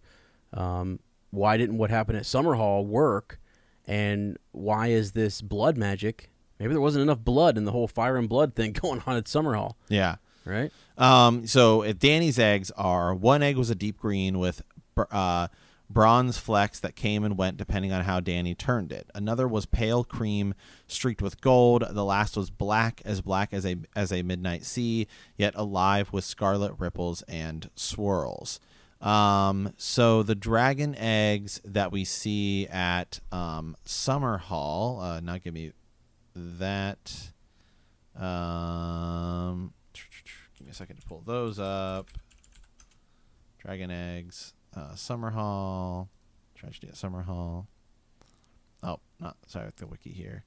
Um, why didn't what happened at summerhall work? And why is this blood magic? Maybe there wasn't enough blood in the whole fire and blood thing going on at summerhall yeah. right? Um, so Danny's eggs are one egg was a deep green with uh, bronze flecks that came and went depending on how Danny turned it. Another was pale cream streaked with gold. The last was black as black as a as a midnight sea, yet alive with scarlet ripples and swirls. Um, so the dragon eggs that we see at um, Summerhall, uh, now give me that. Um, give me a second to pull those up. Dragon eggs, uh, Summerhall, tragedy at Summerhall. Oh, not sorry, the wiki here.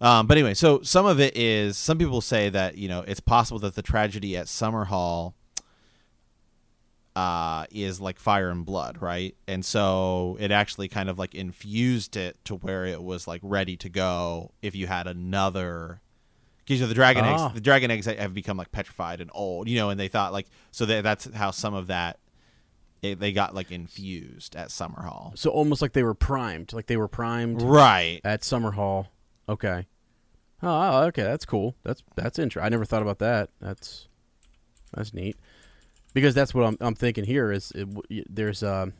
Um, but anyway, so some of it is some people say that you know it's possible that the tragedy at Summerhall uh, is like fire and blood, right? And so it actually kind of like infused it to where it was like ready to go if you had another. Because the dragon Ah. eggs, the dragon eggs have become like petrified and old, you know, and they thought like so that that's how some of that it, they got like infused at Summerhall, So almost like they were primed, like they were primed right? at Summerhall. Okay. Oh, okay, that's cool. That's that's interesting. I never thought about that. That's that's neat. Because that's what I'm I'm thinking here is it, there's um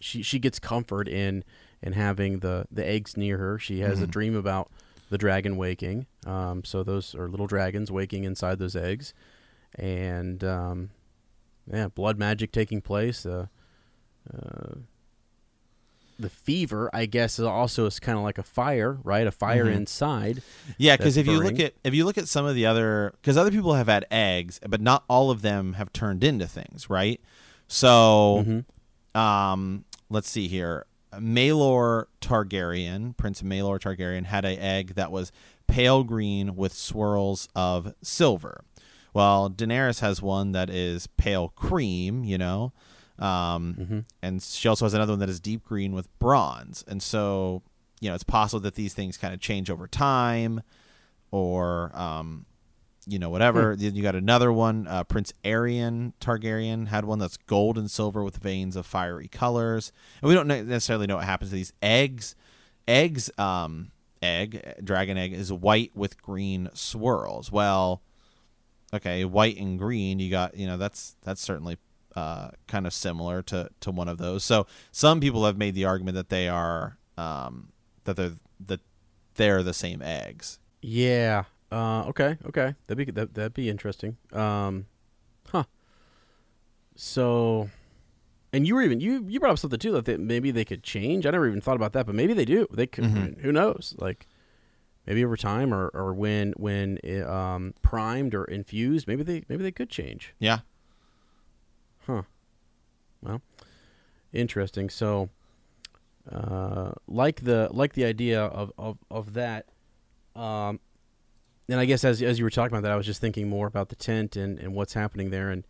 she she gets comfort in in having the the eggs near her. She has a Mhm. dream about the dragon waking. Um, so those are little dragons waking inside those eggs, and um, yeah, blood magic taking place. Uh, uh, the fever, I guess, is also is kind of like a fire, right? A fire Mhm. inside. Yeah, because if you look at if you look at some of the other because other people have had eggs, but not all of them have turned into things, right? So, Mhm. um, let's see here. Maelor Targaryen, Prince Maelor Targaryen, had an egg that was pale green with swirls of silver. Well, Daenerys has one that is pale cream, you know, um, Mhm. and she also has another one that is deep green with bronze. And so, you know, it's possible that these things kind of change over time, or um, you know, whatever. Then You got another one, uh, Prince Aerion Targaryen had one that's gold and silver with veins of fiery colors. And we don't necessarily know what happens to these eggs. Eggs, um, egg, dragon egg is white with green swirls. Well, okay, white and green, you got, you know, that's that's certainly uh, kind of similar to to one of those. So some people have made the argument that they are um, that they're that they're the same eggs. Yeah. Uh, okay. Okay. That'd be that, that'd be interesting. Um, huh. So, and you were even you you brought up something too that they, maybe they could change. I never even thought about that, but maybe they do. They could. Mhm. Who knows? Like maybe over time or, or when when um, primed or infused, maybe they maybe they could change. Yeah. Huh. Well, interesting. So, uh, like the like the idea of of of that. Um, and I guess as as you were talking about that, I was just thinking more about the tent and and what's happening there and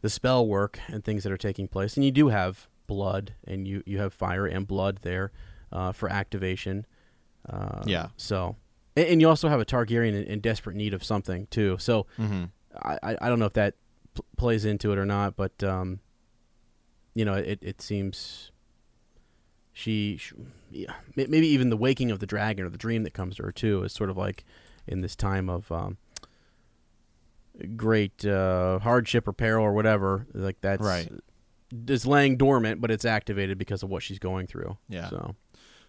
the spell work and things that are taking place. And you do have blood and you you have fire and blood there uh, for activation. Uh, Yeah. So. And and you also have a Targaryen in, in desperate need of something too. So Mm-hmm. I, I don't know if that pl- plays into it or not, but um, you know, it it seems she, sh yeah, maybe even the waking of the dragon or the dream that comes to her too is sort of like in this time of um, great uh, hardship or peril or whatever. Like that's Right. Is laying dormant, but it's activated because of what she's going through. Yeah. So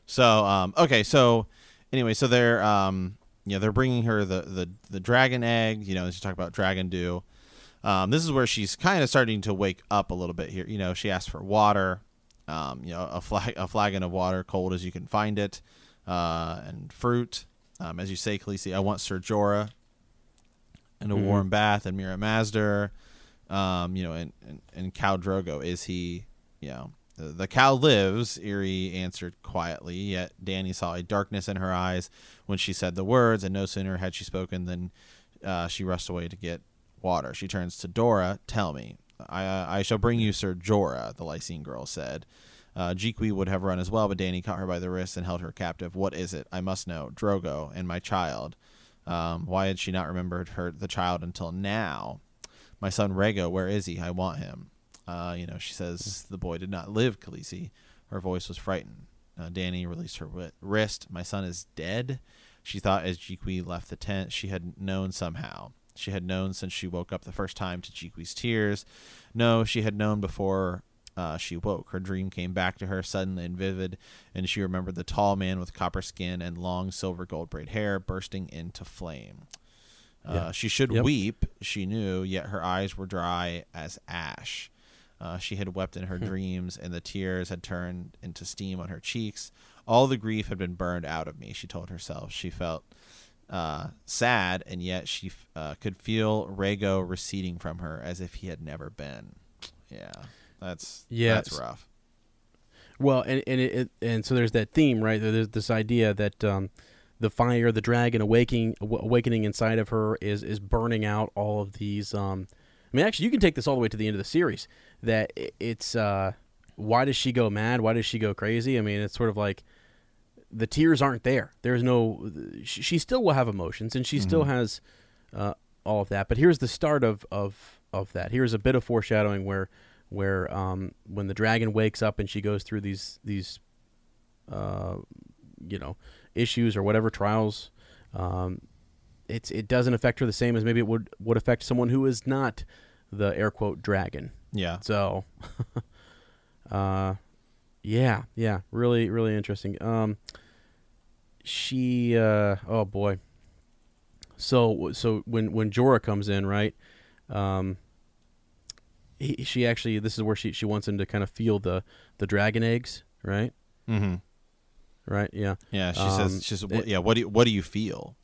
So um, okay, so anyway, so they're um, you know they're bringing her the the the dragon egg. You know, as you talk about dragon dew. Um, this is where she's kind of starting to wake up a little bit here. You know, she asks for water, um, you know, a flag, a flagon of water, cold as you can find it, uh, and fruit. Um, as you say, Khaleesi, I want Sir Jorah and a Mhm. warm bath and Mirri Maz Duur. Um, you know, and, and, and Khal Drogo, is he, you know, the, khal lives, Irri answered quietly, yet Danny saw a darkness in her eyes when she said the words, and no sooner had she spoken than uh, she rushed away to get water. She turns to Doreah, tell me. I, I shall bring you Sir Jorah, the Lyseni girl said. Uh, would have run as well, but Danny caught her by the wrist and held her captive. What is it? I must know. Drogo and my child. Um, why had she not remembered her the child until now? My son Rhaego, where is he? I want him. Uh, you know, she says the boy did not live, Khaleesi. Her voice was frightened. Uh, Danny released her wrist. My son is dead. She thought as Jhiqui left the tent, she had known somehow. She had known since she woke up the first time to Jhiqui's tears. No, she had known before uh, she woke. Her dream came back to her suddenly and vivid, and she remembered the tall man with copper skin and long silver gold braid hair bursting into flame. Uh, Yeah. She should Yep. weep, she knew, yet her eyes were dry as ash. Uh, she had wept in her dreams, and the tears had turned into steam on her cheeks. All the grief had been burned out of me, she told herself. She felt uh, sad, and yet she f- uh, could feel Rhaego receding from her as if he had never been. Yeah, that's Yeah, that's rough. Well, and and it, it, and so there's that theme, right? There's this idea that um, the fire, the dragon awakening, awakening inside of her is is burning out all of these. Um, I mean, actually, you can take this all the way to the end of the series. That it's uh, why does she go mad? Why does she go crazy? I mean, it's sort of like the tears aren't there. There's no. She, still will have emotions, and she still has uh, all of that. But here's the start of of of that. Here's a bit of foreshadowing where where um, when the dragon wakes up and she goes through these these uh, you know issues or whatever trials um, it's it doesn't affect her the same as maybe it would would affect someone who is not the air quote dragon Yeah, so uh yeah yeah really really interesting um she uh oh boy so so when when Jorah comes in right um he, she actually this is where she she wants him to kind of feel the the dragon eggs right mm-hmm. right yeah yeah. She Um, says, "She says, it- yeah. What do you, what do you feel?"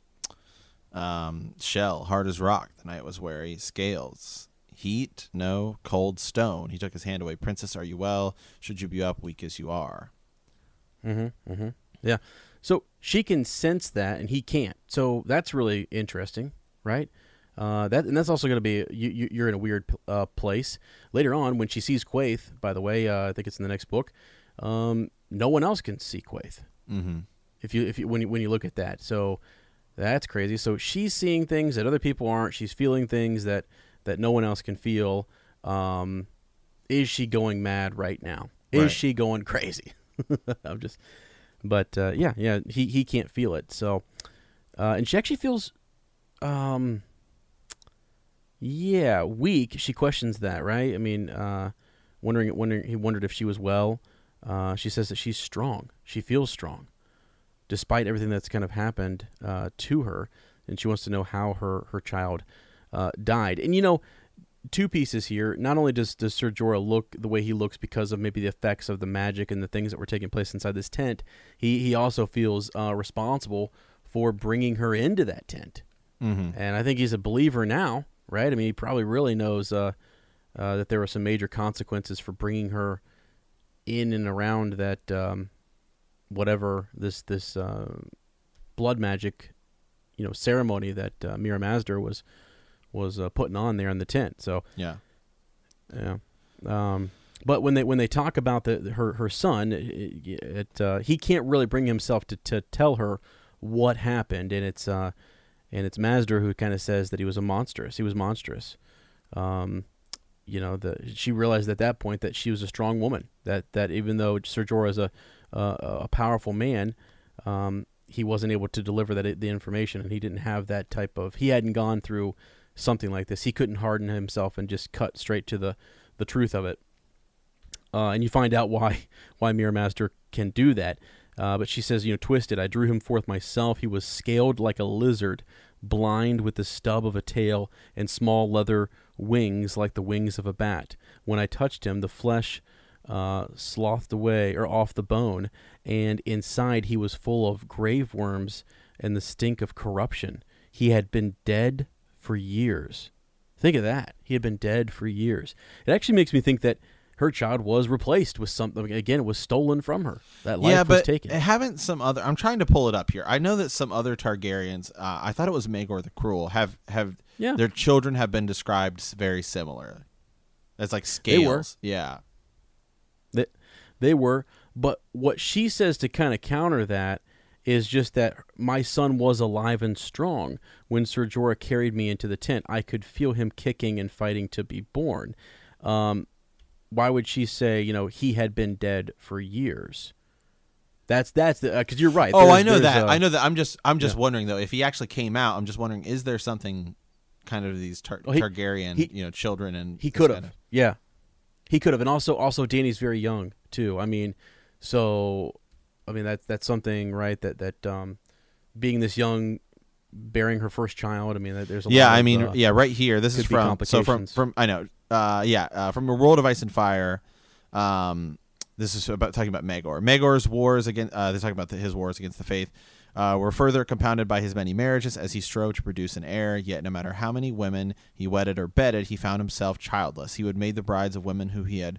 Um, shell, hard as rock. The night was wary. Scales, heat, no, cold stone. He took his hand away. Princess, are you well? Should you be up, weak as you are? Mm-hmm. Mm-hmm. Yeah. So she can sense that, and he can't. So that's really interesting, right? Uh, that and that's also going to be you, you. You're in a weird uh, place later on when she sees Quaithe. By the way, uh, I think it's in the next book. Um, no one else can see Quaithe Mm-hmm. if you if you when you when you look at that. So that's crazy. So she's seeing things that other people aren't. She's feeling things that that no one else can feel. Um, is she going mad right now? Is Right. she going crazy? I'm just, but uh, yeah, yeah. He he can't feel it. So, uh, and she actually feels, um, yeah, weak. She questions that, right? I mean, uh, wondering wondering he wondered if she was well. Uh, she says that she's strong. She feels strong despite everything that's kind of happened uh, to her, and she wants to know how her her child uh, died. And you know, two pieces here. Not only does does Ser Jorah look the way he looks because of maybe the effects of the magic and the things that were taking place inside this tent, he he also feels uh, responsible for bringing her into that tent. Mm-hmm. And I think he's a believer now, right? I mean, he probably really knows uh, uh, that there were some major consequences for bringing her in and around that um, whatever this this uh, blood magic, you know, ceremony that uh, Mirri Maz Duur was was uh, putting on there in the tent. So Yeah. yeah. Um, but when they when they talk about the her her son, it, it uh, he can't really bring himself to, to tell her what happened, and it's uh, and it's Maz Duur who kind of says that he was a monstrous. He was monstrous. Um, you know, the she realized at that point that she was a strong woman. That that even though Ser Jorah is a uh, a powerful man, um, he wasn't able to deliver that the information, and he didn't have that type of. He hadn't gone through something like this. He couldn't harden himself and just cut straight to the the truth of it. Uh, and you find out why why Mirri Maz Duur can do that. Uh, but she says, you know, twisted. I drew him forth myself. He was scaled like a lizard, blind with the stub of a tail, and small leather wings like the wings of a bat. When I touched him, the flesh uh, slothed away or off the bone, and inside he was full of grave worms and the stink of corruption. He had been dead for years. Think of that. He had been dead for years. It actually makes me think that her child was replaced with something again it was stolen from her that life yeah, was but taken haven't some other? I'm trying to pull it up here. I know that some other Targaryens. Uh, I thought it was Maegor the Cruel. Have have Yeah. their children have been described very similar. As like scales. Yeah. They were but what she says to kind of counter that is just that my son was alive and strong when Sir Jorah carried me into the tent. I could feel him kicking and fighting to be born. Um, why would she say, you know, he had been dead for years? That's that's the because you're right. Oh, I know that. uh, I know that. I'm just I'm just yeah. wondering though if he actually came out. I'm just wondering is there something kind of these Tar- Well, he- Targaryen he- you know children and He could kind have. of- Yeah. He could have. And also also Danny's very young too. I mean, so I mean that's that's something, right? That that um being this young bearing her first child, I mean that there's a lot yeah i of, mean uh, yeah right here this is from so from from i know uh yeah uh, from a world of ice and fire um this is about talking about Maegor. Maegor's wars against uh, they're talking about the, his wars against the faith uh, were further compounded by his many marriages as he strove to produce an heir. Yet, no matter how many women he wedded or bedded, he found himself childless. He would made the brides of women who he had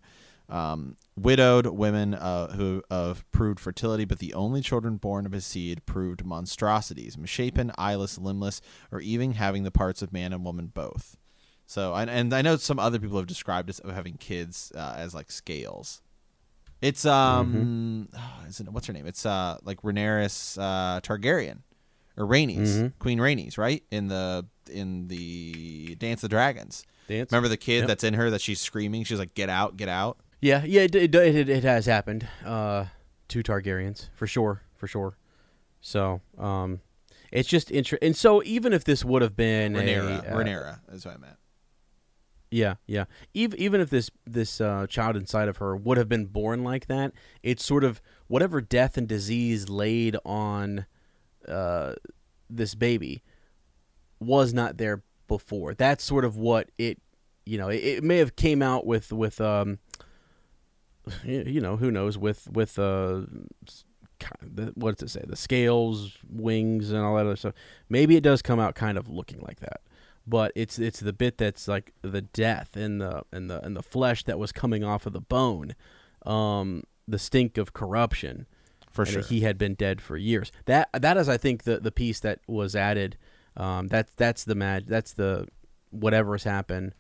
um, widowed, women uh, who of proved fertility, but the only children born of his seed proved monstrosities, misshapen, eyeless, limbless, or even having the parts of man and woman both. So, and, and I know some other people have described of having kids uh, as like scales. It's um, oh, is it, what's her name? It's uh like Rhaenyra uh, Targaryen, or Rhaenys, Mhm. Queen Rhaenys, right? In the in the Dance of the Dragons. dance. Remember the kid Yep. that's in her that she's screaming? She's like, "Get out, get out!" Yeah, yeah, it, it, it, it has happened uh, to Targaryens for sure, for sure. So, um, it's just interesting. And so, even if this would have been Rhaenyra, a, uh, Rhaenyra is what I meant. Yeah, yeah. Even even if this this uh, child inside of her would have been born like that, it's sort of whatever death and disease laid on uh, this baby was not there before. That's sort of what it, you know, it, it may have came out with with um, you know, who knows with with uh, the, what does it say? The scales, wings, and all that other stuff. Maybe it does come out kind of looking like that but it's it's the bit that's like the death and the and the and the flesh that was coming off of the bone, um, the stink of corruption. For and sure. he had been dead for years. That that is, I think, the the piece that was added. Um, that's that's the mag. That's the whatever has happened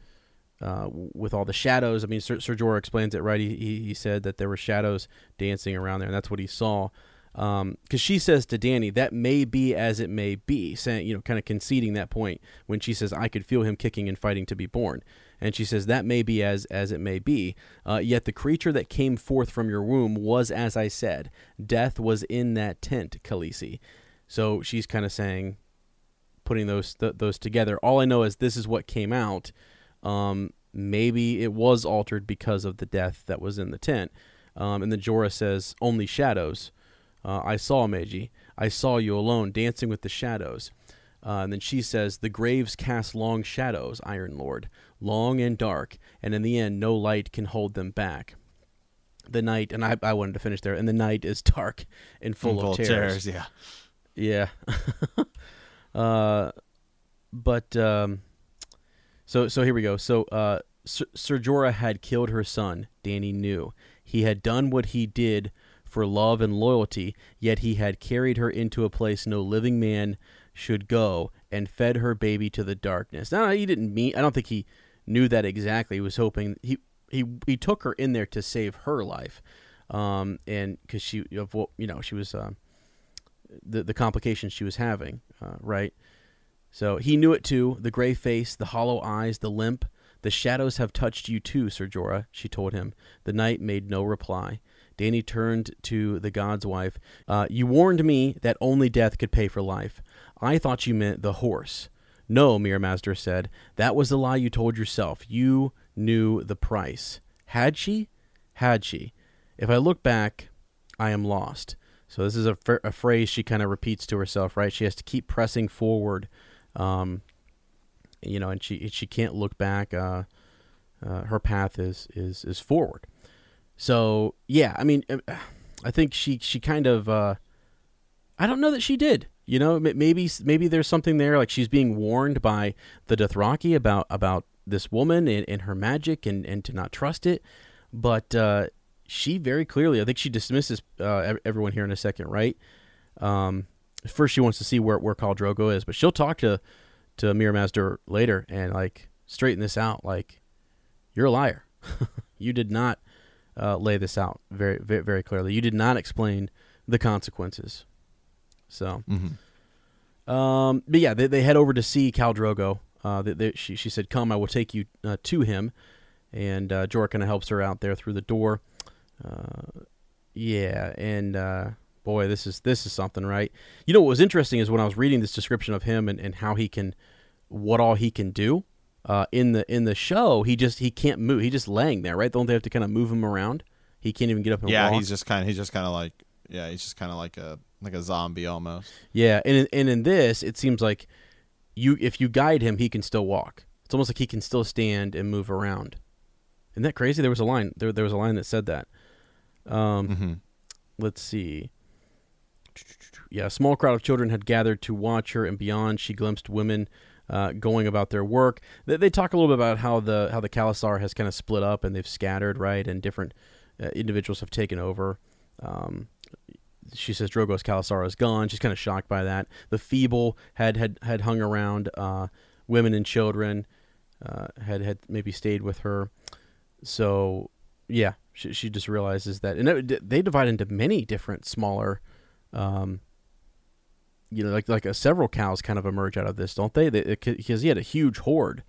uh, with all the shadows. I mean, Sir, Sir Jorah explains it right. He, he he said that there were shadows dancing around there, and that's what he saw. Because she says to Danny, "That may be as it may be," saying you know, kind of conceding that point when she says, "I could feel him kicking and fighting to be born." And she says, "That may be as as it may be." Uh, yet the creature that came forth from your womb was, as I said, death was in that tent, Khaleesi. So she's kind of saying, putting those th- those together. All I know is this is what came out. Um, maybe it was altered because of the death that was in the tent. Um, and then Jorah says, "Only shadows." Uh, I saw maegi. I saw you alone, dancing with the shadows. Uh, and then she says, "The graves cast long shadows, Iron Lord, long and dark, and in the end, no light can hold them back." The night, and I, I wanted to finish there. And the night is dark and full, Full of terrors. yeah. Yeah. uh, but um, so so here we go. So uh, Sir, Sir had killed her son. Danny knew he had done what he did for love and loyalty. Yet he had carried her into a place no living man should go and fed her baby to the darkness. Now he didn't mean. I don't think he knew that exactly. He was hoping he he he took her in there to save her life. Um, and because she of what you know she was uh, the the complications she was having, uh, right? So he knew it too. The gray face, the hollow eyes, the limp. The shadows have touched you too, Sir Jorah, she told him. The knight made no reply. Danny turned to the god's wife. Uh, you warned me that only death could pay for life. I thought you meant the horse. No, Mirri Maz Duur said. That was the lie you told yourself. You knew the price. Had she? Had she? If I look back, I am lost. So this is a, a phrase she kind of repeats to herself, right? She has to keep pressing forward, um, you know, and she she can't look back. Uh, uh, her path is is is forward. So yeah, I mean, uh, I think she she kind of. Uh, I don't know that she did. You know, maybe maybe there's something there. Like she's being warned by the Dothraki about about this woman and, and her magic and, and to not trust it. But uh, she very clearly, I think she dismisses uh, everyone here in a second, right? Um, first, she wants to see where where Khal Drogo is, but she'll talk to to Maz Duur later and like straighten this out. Like, you're a liar. you did not uh, lay this out very, very very clearly. You did not explain the consequences. So, mm-hmm. um, but yeah, they, they head over to see Khal Drogo. Uh, they, they, she she said, "Come, I will take you uh, to him." And uh, Jorah kind of helps her out there through the door. Uh, yeah, and uh, boy, this is this is something, right? You know what was interesting is when I was reading this description of him and, and how he can, what all he can do. Uh, in the in the show, he just he can't move. He's just laying there, right? Don't they have to kind of move him around? He can't even get up and yeah, walk. he's just kind of he's just kind of like yeah, he's just kind of like a like a zombie almost. Yeah, and in, and in this, it seems like you if you guide him, he can still walk. It's almost like he can still stand and move around. Isn't that crazy? There was a line there there was a line that said that. Um, mm-hmm. let's see. Yeah, a small crowd of children had gathered to watch her, and beyond, she glimpsed women uh, going about their work. They, they, talk a little bit about how the how the khalasar has kind of split up and they've scattered, right, and different uh, individuals have taken over. Um, she says Drogo's khalasar is gone. She's kind of shocked by that. The feeble had had had hung around. Uh, women and children uh, had had maybe stayed with her. So yeah, she, she just realizes that, and they divide into many different smaller. Um, you know, like like a, several khals kind of emerge out of this, don't they? Because he had a huge horde,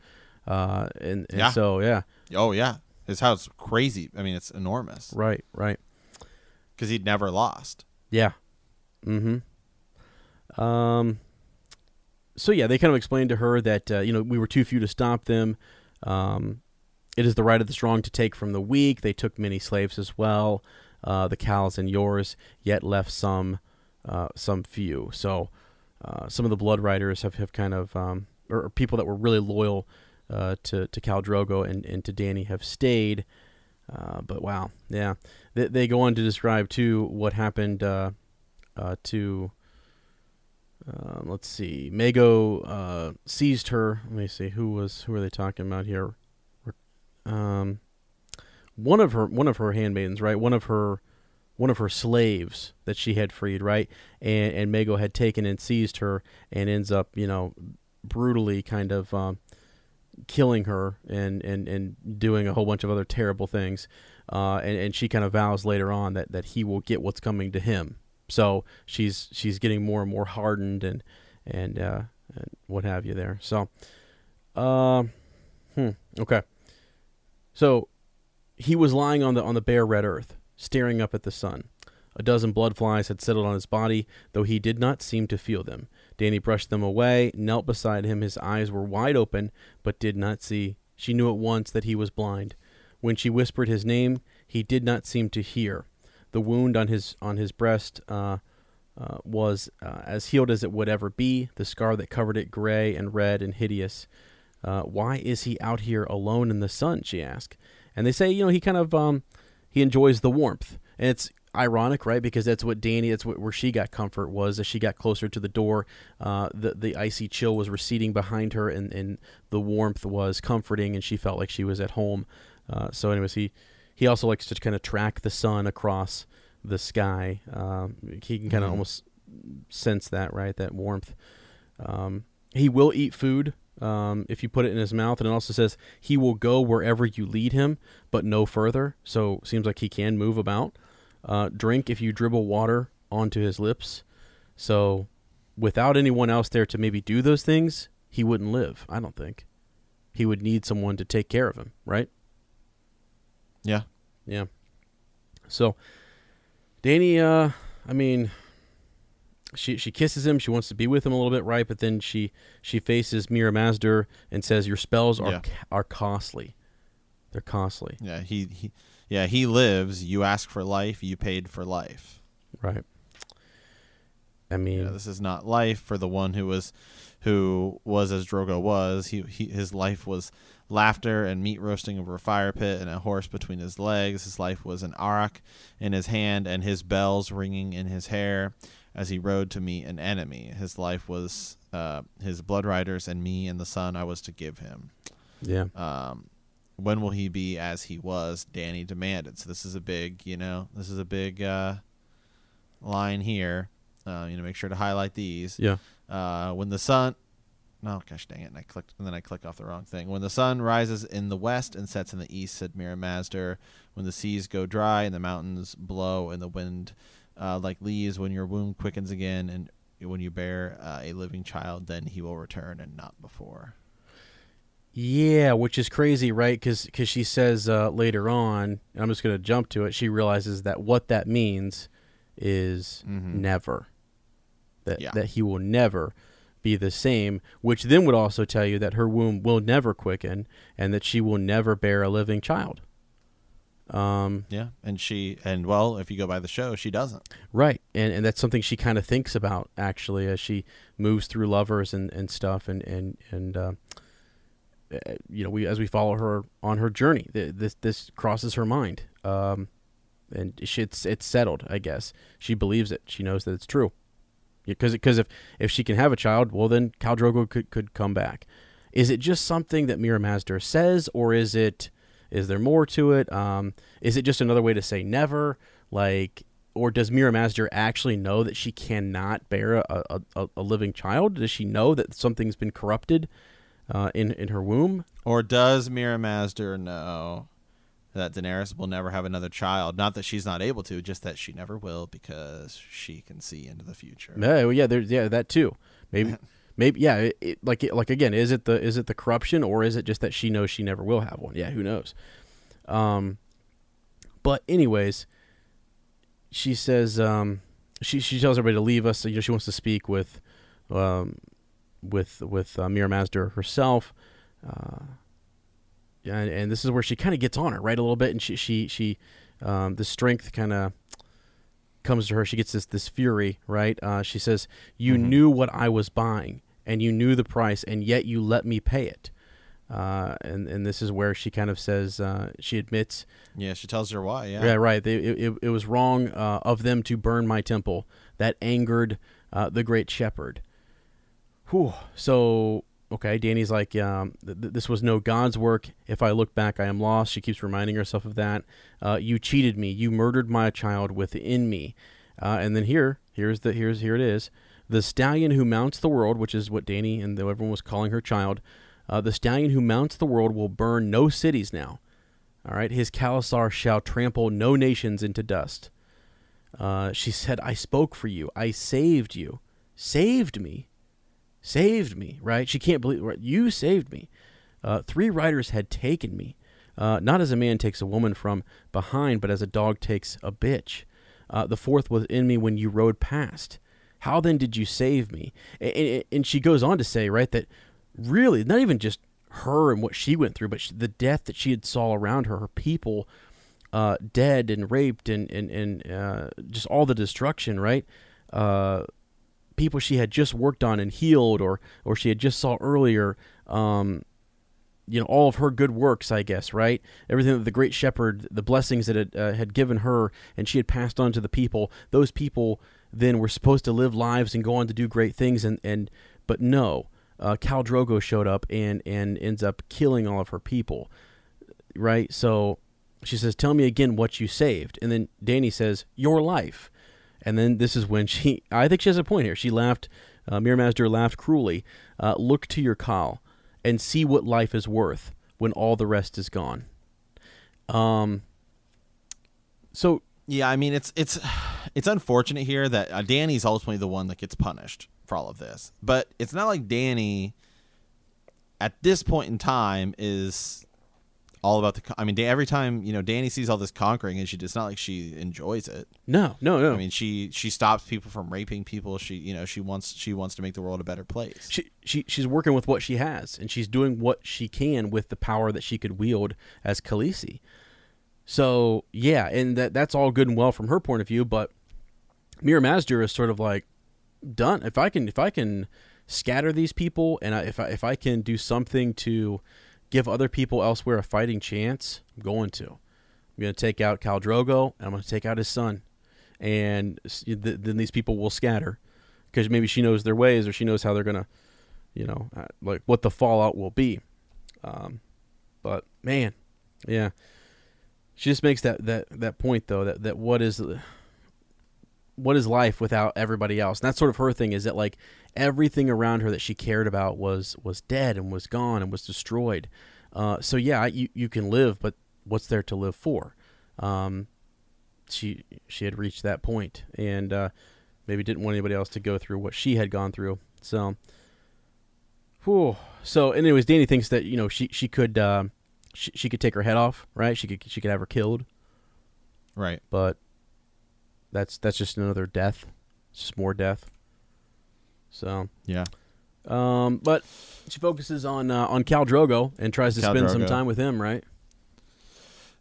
uh, and, and yeah. so yeah. Oh yeah, his house crazy. I mean, it's enormous. Right, right. Because he'd never lost. Yeah. Mm-hmm. Um. So yeah, they kind of explained to her that uh, you know we were too few to stop them. Um, it is the right of the strong to take from the weak. They took many slaves as well. Uh, the khals and yours, yet left some, uh, some few. So, uh, some of the bloodriders have, have kind of, um, or, or, people that were really loyal uh, to to Khal Drogo and, and to Danny have stayed. Uh, but wow, yeah, they, they go on to describe too what happened uh, to. Let's see. Mago uh, seized her. Let me see. Who was who are they talking about here? Um, one of her one of her handmaidens, right? One of her one of her slaves that she had freed, right? And and Mago had taken and seized her, and ends up, you know, brutally kind of um, killing her and, and, and doing a whole bunch of other terrible things. Uh, and, and she kind of vows later on that, that he will get what's coming to him. So she's she's getting more and more hardened and and, uh, and what have you there. So, uh, hmm, okay. So he was lying on the on the bare red earth, staring up at the sun. A dozen blood flies had settled on his body, though he did not seem to feel them. Dany brushed them away, knelt beside him. His eyes were wide open, but did not see. She knew at once that he was blind. When she whispered his name, he did not seem to hear. The wound on his on his breast uh, uh, was uh, as healed as it would ever be. The scar that covered it, gray and red and hideous. Uh, why is he out here alone in the sun? She asked. And they say, you know, he kind of um, he enjoys the warmth, and it's ironic, right? Because that's what Danny, that's what, where she got comfort was as she got closer to the door. Uh, the the icy chill was receding behind her, and, and the warmth was comforting, and she felt like she was at home. Uh, so, anyways, he he also likes to kind of track the sun across the sky. Um, he can kind of mm-hmm. almost sense that, right? That warmth. Um, he will eat food um, if you put it in his mouth. And it also says he will go wherever you lead him, but no further. So seems like he can move about. Uh, drink if you dribble water onto his lips. So without anyone else there to maybe do those things, he wouldn't live. I don't think he would need someone to take care of him, right? Yeah, yeah. So Danny, uh, I mean, she she kisses him. She wants to be with him a little bit, right? But then she she faces Mirri Maz Duur and says, "Your spells are yeah. are costly. They're costly." Yeah, he, he yeah he lives. You ask for life. You paid for life. Right. I mean, know, this is not life for the one who was who was as Drogo was. He, he his life was laughter and meat roasting over a fire pit and a horse between his legs. His life was an arak in his hand and his bells ringing in his hair as he rode to meet an enemy. His life was uh, his bloodriders and me and the son I was to give him. yeah, Um, when will he be as he was? Danny demanded. So this is a big, you know, this is a big uh, line here. Uh, you know, make sure to highlight these. yeah. Uh, when the sun, no, gosh dang it, and I clicked, and then I click off the wrong thing. When the sun rises in the west and sets in the east, said Mirri Maz Duur. When the seas go dry and the mountains blow and the wind uh, like leaves, when your womb quickens again and when you bear uh, a living child, then he will return and not before. Yeah, which is crazy, right? Because she says uh, later on, and I'm just going to jump to it. She realizes that what that means is Mhm. never. That Yeah. that he will never be the same. Which then would also tell you that her womb will never quicken, and that she will never bear a living child. Um, Yeah, and she and well, if you go by the show, she doesn't. Right, and and that's something she kind of thinks about actually as she moves through lovers and, and stuff, and and and uh, uh, you know we as we follow her on her journey, th- this this crosses her mind, um, and she, it's it's settled. I guess she believes it. She knows that it's true, because because if if she can have a child, well then Khal Drogo could could come back. Is it just something that Mirri Maz Duur says, or is it is there more to it? Um, is it just another way to say never? Like or does Mirri Maz Duur actually know that she cannot bear a, a, a, living child? Does she know that something's been corrupted uh, in in her womb? Or does Mirri Maz Duur know that Daenerys will never have another child? Not that she's not able to, just that she never will because she can see into the future. Yeah, well, yeah, there's yeah that too. Maybe, maybe yeah. It, it, like like again, is it the is it the corruption or is it just that she knows she never will have one? Yeah, who knows? Um, but anyways, she says um, she she tells everybody to leave us. So, you know, she wants to speak with um, with with uh, Mirri Maz Duur herself. Uh, and, and this is where she kind of gets on her right a little bit, and she she she um, the strength kind of comes to her. She gets this this fury, right? Uh, she says, "You Mhm. knew what I was buying, and you knew the price, and yet you let me pay it." Uh, and and this is where she kind of says uh, she admits, Yeah, she tells her why. Yeah. yeah, right. They, it, it, it was wrong uh, of them to burn my temple. That angered uh, the great shepherd. Whew. So okay, Danny's like, um, th- th- this was no God's work. If I look back, I am lost. She keeps reminding herself of that. Uh, you cheated me. You murdered my child within me. Uh, and then here, here's the here's here it is. The stallion who mounts the world, which is what Danny and everyone was calling her child. Uh, the stallion who mounts the world will burn no cities now. All right, his khalasar shall trample no nations into dust. Uh, she said, I spoke for you. I saved you. Saved me. Saved me, right? She can't believe right? You saved me. Uh, three riders had taken me. Uh, not as a man takes a woman from behind, but as a dog takes a bitch. Uh, the fourth was in me when you rode past. How then did you save me? And, and, she goes on to say, right, that really, not even just her and what she went through, but sh the death that she had saw around her, her people uh, dead and raped and and and uh, just all the destruction, right? People she had just worked on and healed, or or she had just saw earlier. Um, you know all of her good works, I guess, right? Everything that the great shepherd, the blessings that had, uh, had given her, and she had passed on to the people. Those people then were supposed to live lives and go on to do great things, and and but no, uh, Khal Drogo showed up and and ends up killing all of her people, right? So she says, "Tell me again what you saved," and then Danny says, "Your life." And then this is when she, I think she has a point here. She laughed, uh, laughed cruelly. Uh, Look to your Khal and see what life is worth when all the rest is gone. Um. So Yeah, I mean it's it's it's unfortunate here that uh, Danny's ultimately the one that gets punished for all of this, but it's not like Danny at this point in time is all about the. I mean, every time you know Danny sees all this conquering, and she it's not like she enjoys it. no, no, no. I mean, she she stops people from raping people. She you know she wants she wants to make the world a better place. she, she she's working with what she has, and she's doing what she can with the power that she could wield as Khaleesi. So yeah, and that that's all good and well from her point of view, but Mirri Maz Duur is sort of like, done. If I can, if I can scatter these people, and I, if I if I can do something to give other people elsewhere a fighting chance, I'm going to. I'm going to take out Khal Drogo, and I'm going to take out his son, and th- then these people will scatter because maybe she knows their ways or she knows how they're going to, you know, uh, like what the fallout will be. Um, but man, yeah, she just makes that that that point though that that what is what is life without everybody else? And that's sort of her thing is that like everything around her that she cared about was was dead and was gone and was destroyed. Uh, so yeah, you you can live, but what's there to live for? Um, she she had reached that point and uh, maybe didn't want anybody else to go through what she had gone through. So, whew. so anyways, Danny thinks that you know she she could uh, she she could take her head off, right? She could she could have her killed, Right. but that's that's just another death. It's just more death. So, Yeah. um, but she focuses on uh, on Khal Drogo and tries to Khal spend some time with him, right?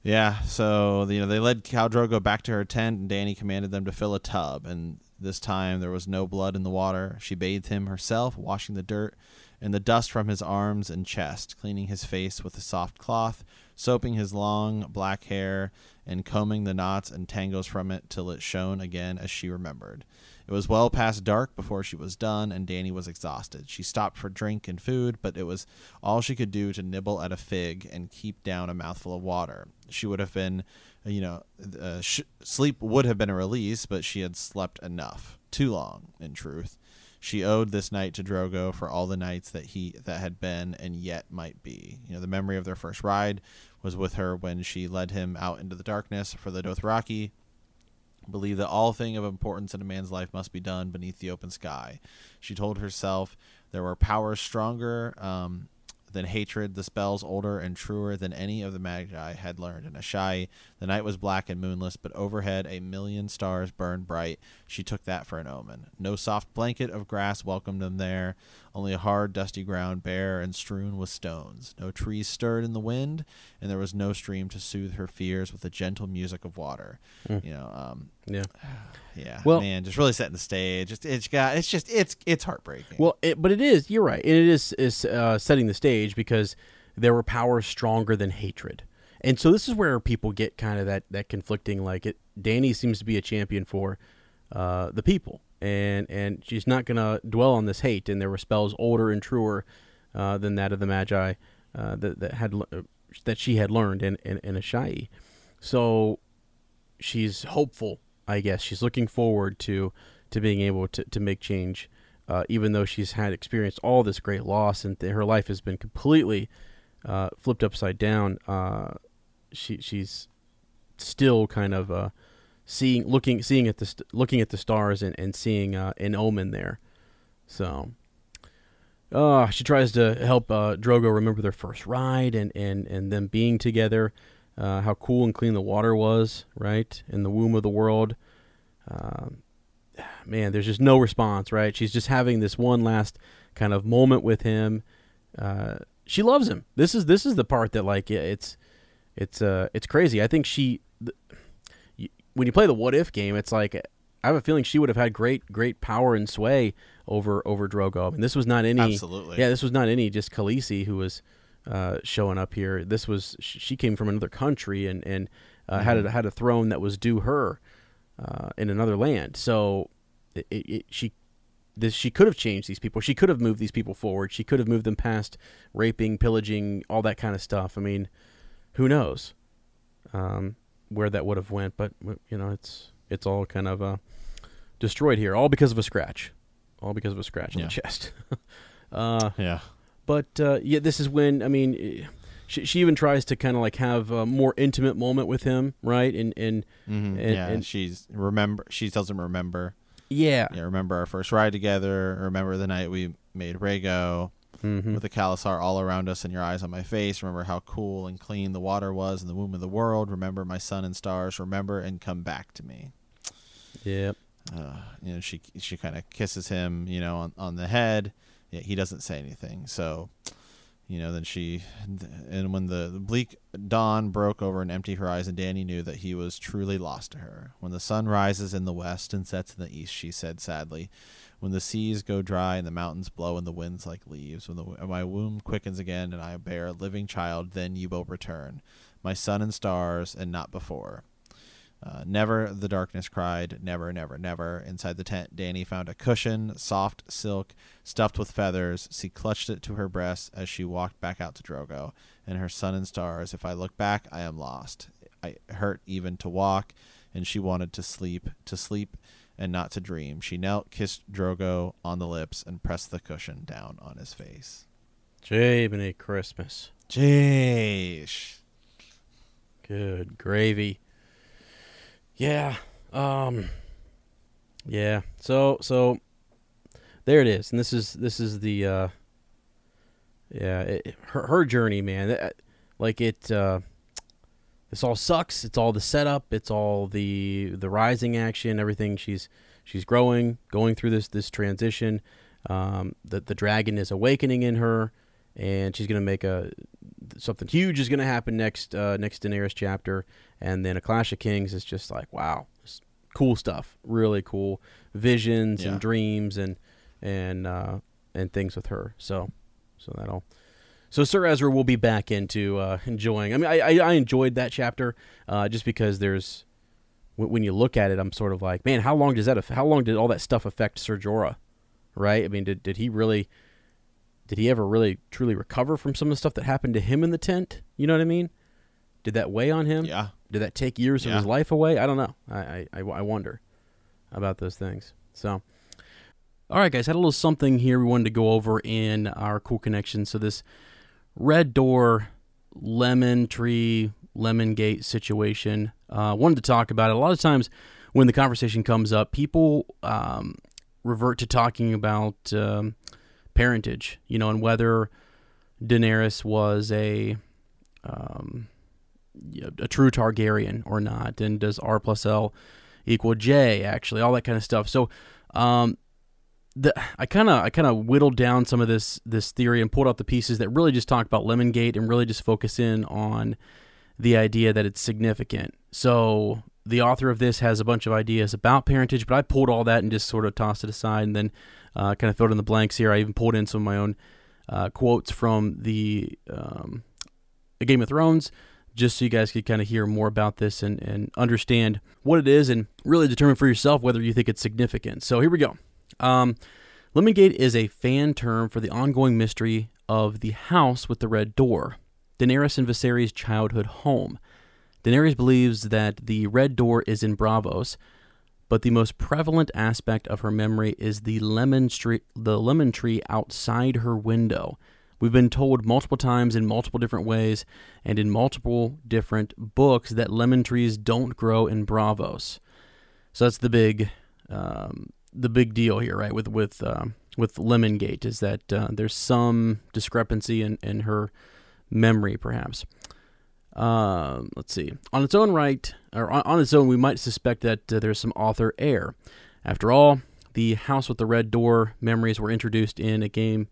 Yeah, so you know they led Khal Drogo back to her tent, and Danny commanded them to fill a tub. And this time there was no blood in the water. She bathed him herself, washing the dirt and the dust from his arms and chest, cleaning his face with a soft cloth, soaping his long black hair, and combing the knots and tangles from it till it shone again as she remembered. It was well past dark before she was done, and Danny was exhausted. She stopped for drink and food, but it was all she could do to nibble at a fig and keep down a mouthful of water. She would have been, you know, uh, sh- sleep would have been a release, but she had slept enough. Too long, in truth. She owed this night to Drogo for all the nights that he that had been and yet might be. You know, the memory of their first ride was with her when she led him out into the darkness for the Dothraki, believed that all thing of importance in a man's life must be done beneath the open sky. She told herself there were powers stronger um, than hatred, the spells older and truer than any of the maegi had learned in Asshai. The night was black and moonless, but overhead a million stars burned bright. She took that for an omen. No soft blanket of grass welcomed them there, only a hard, dusty ground, bare and strewn with stones. No trees stirred in the wind, and there was no stream to soothe her fears with the gentle music of water. Mm. You know, um, Yeah. yeah, Well- man, just really setting the stage. It's, it's got, it's just, it's, it's heartbreaking. Well, it, but it is. You're right, and it is is uh, setting the stage because there were powers stronger than hatred, and so this is where people get kind of that that conflicting. Like it, Danny seems to be a champion for uh, the people, and and she's not gonna dwell on this hate. And there were spells older and truer uh, than that of the Maegi uh, that that had uh, that she had learned in in, in Asshai. So she's hopeful. I guess she's looking forward to to being able to, to make change, uh, even though she's had experienced all this great loss and th- her life has been completely uh, flipped upside down. Uh, she she's still kind of seeing looking seeing at the looking at the stars and, and seeing uh, an omen there. So. Uh, she tries to help uh, Drogo remember their first ride and, and, and them being together, uh, how cool and clean the water was, right? In the womb of the world. Um, man, there's just no response, right? She's just having this one last kind of moment with him. Uh, she loves him. This is this is the part that like it's it's uh it's crazy. I think she th- when you play the what if game, it's like I have a feeling she would have had great great power and sway over over Drogo. And this was not any Absolutely. yeah, this was not any just Khaleesi who was uh, showing up here. This was she came from another country and and uh, had a, had a throne that was due her uh, in another land. So it, it, she this she could have changed these people. She could have moved these people forward. She could have moved them past raping, pillaging, all that kind of stuff. I mean, who knows um, where that would have went? But you know, it's it's all kind of uh, destroyed here, all because of a scratch, all because of a scratch on Yeah. the chest. uh, yeah. but uh, yeah, this is when I mean, eh, she, she even tries to kind of like have a more intimate moment with him, right? And and hmm And- yeah, and- she's remember. She tells him remember. yeah, Yeah, remember our first ride together. Remember the night we made Rhaego Mhm. with the khalasar all around us and your eyes on my face. Remember how cool and clean the water was in the womb of the world. Remember my sun and stars. Remember and come back to me. Yep. Uh, you know, she she kind of kisses him, you know, on, on the head. Yeah, he doesn't say anything. So, you know, then she, and when the bleak dawn broke over an empty horizon, Danny knew that he was truly lost to her. When the sun rises in the west and sets in the east, she said sadly, when the seas go dry and the mountains blow and the winds like leaves, when the, my womb quickens again and I bear a living child, then you will return, my sun and stars, and not before. Uh, never, the darkness cried. Never, never, never. Inside the tent, Danny found a cushion, soft silk, stuffed with feathers. She clutched it to her breast as she walked back out to Drogo and her sun and stars. If I look back, I am lost. I hurt even to walk, and she wanted to sleep, to sleep, and not to dream. She knelt, kissed Drogo on the lips, and pressed the cushion down on his face. Jabiny Christmas. Jeez. Good gravy. Yeah. Um Yeah. So so there it is. And this is this is the uh yeah, it, her her journey, man. Like it uh this all sucks. It's all the setup, it's all the the rising action, everything she's she's growing, going through this this transition. Um the the dragon is awakening in her and she's going to make a something huge is going to happen next uh, next Daenerys chapter, and then a Clash of Kings is just like wow, cool stuff, really cool visions Yeah. and dreams and and uh, and things with her. So so that'll so Sir Ezra will be back into uh, enjoying. I mean, I, I I enjoyed that chapter uh, just because there's when, when you look at it, I'm sort of like, man, how long does that? How long did all that stuff affect Ser Jorah? Right? I mean, did did he really? Did he ever really truly recover from some of the stuff that happened to him in the tent? You know what I mean? Did that weigh on him? Yeah. Did that take years of his life away? I don't know. I, I, I, I wonder about those things. So, all right, guys, had a little something here we wanted to go over in our cool connection. So this red door, lemon tree, lemon gate situation. Uh, wanted to talk about it. A lot of times when the conversation comes up, people um, revert to talking about um, parentage, you know, and whether Daenerys was a um, a true Targaryen or not, and does R plus L equal J? Actually, all that kind of stuff. So, um, the I kind of I kind of whittled down some of this this theory and pulled out the pieces that really just talk about Lemongate and really just focus in on the idea that it's significant. So the author of this has a bunch of ideas about parentage, but I pulled all that and just sort of tossed it aside and then uh, kind of filled in the blanks here. I even pulled in some of my own uh, quotes from the um, Game of Thrones, just so you guys could kind of hear more about this and, and understand what it is and really determine for yourself whether you think it's significant. So here we go. Um, Lemongate is a fan term for the ongoing mystery of the house with the red door, Daenerys and Viserys' childhood home. Daenerys believes that the red door is in Braavos, but the most prevalent aspect of her memory is the lemon tree, the lemon tree outside her window. We've been told multiple times in multiple different ways and in multiple different books that lemon trees don't grow in Braavos. So that's the big, um, the big deal here, right? With with um, with Lemongate is that uh, there's some discrepancy in in her memory, perhaps. Um, let's see. On its own right, or on, on its own, we might suspect that uh, there's some author error. After all, the House with the Red Door memories were introduced in a game.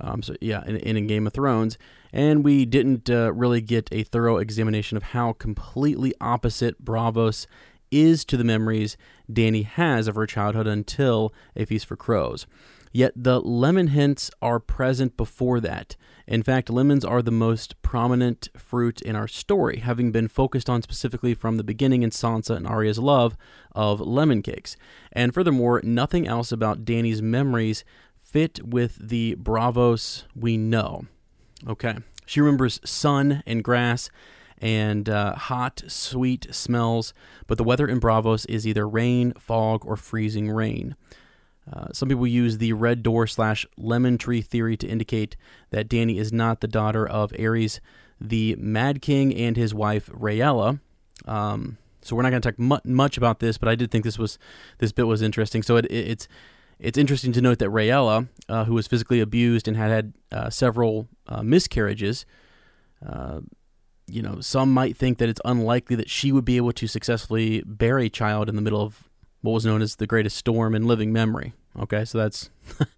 Um, so yeah, in, in Game of Thrones, and we didn't uh, really get a thorough examination of how completely opposite Braavos is to the memories Danny has of her childhood until A Feast for Crows. Yet the lemon hints are present before that. In fact, lemons are the most prominent fruit in our story, having been focused on specifically from the beginning in Sansa and Arya's love of lemon cakes. And furthermore, nothing else about Danny's memories fit with the Braavos we know. Okay. She remembers sun and grass and uh, hot, sweet smells, but the weather in Braavos is either rain, fog, or freezing rain. Uh, some people use the red door slash lemon tree theory to indicate that Danny is not the daughter of Aerys, the Mad King, and his wife Rhaella. Um, so we're not going to talk mu- much about this, but I did think this was this bit was interesting. So it, it, it's it's interesting to note that Rhaella, uh, who was physically abused and had had uh, several uh, miscarriages, uh, you know, some might think that it's unlikely that she would be able to successfully bear a child in the middle of what was known as the greatest storm in living memory. Okay, so that's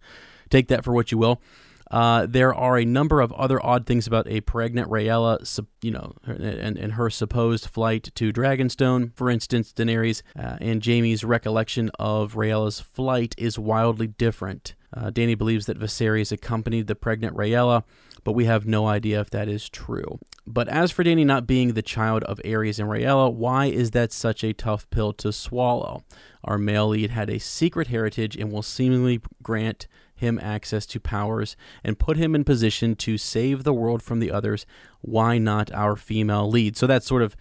take that for what you will. Uh, there are a number of other odd things about a pregnant Rhaella, you know, and, and her supposed flight to Dragonstone. For instance, Daenerys uh, and Jaime's recollection of Rhaella's flight is wildly different. Uh, Dany believes that Viserys accompanied the pregnant Rhaella, but we have no idea if that is true. But as for Danny not being the child of Aerys and Rhaella, why is that such a tough pill to swallow? Our male lead had a secret heritage and will seemingly grant him access to powers and put him in position to save the world from the others. Why not our female lead? So that's sort of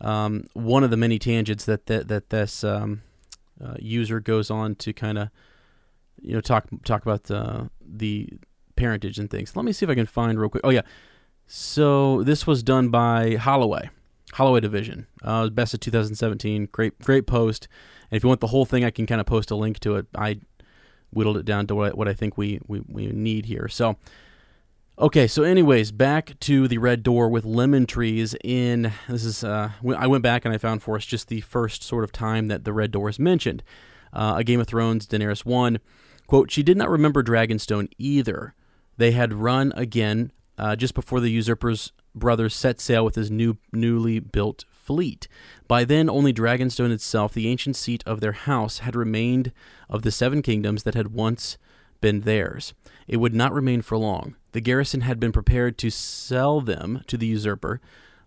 um, one of the many tangents that that, that this um, uh, user goes on to kind of you know talk talk about the the parentage and things. Let me see if I can find real quick. Oh yeah, so this was done by Holloway, Holloway Division. Uh, best of 2017. Great great post. And if you want the whole thing, I can kind of post a link to it. I whittled it down to what, what I think we, we, we need here. So, okay, so anyways, back to the red door with lemon trees in. This is uh, I went back and I found for us just the first sort of time that the red door is mentioned. Uh, a Game of Thrones, Daenerys one quote. She did not remember Dragonstone either. They had run again uh, just before the usurper's brother set sail with his new newly built fleet. By then, only Dragonstone itself, the ancient seat of their house, had remained of the seven kingdoms that had once been theirs. It would not remain for long. The garrison had been prepared to sell them to the usurper,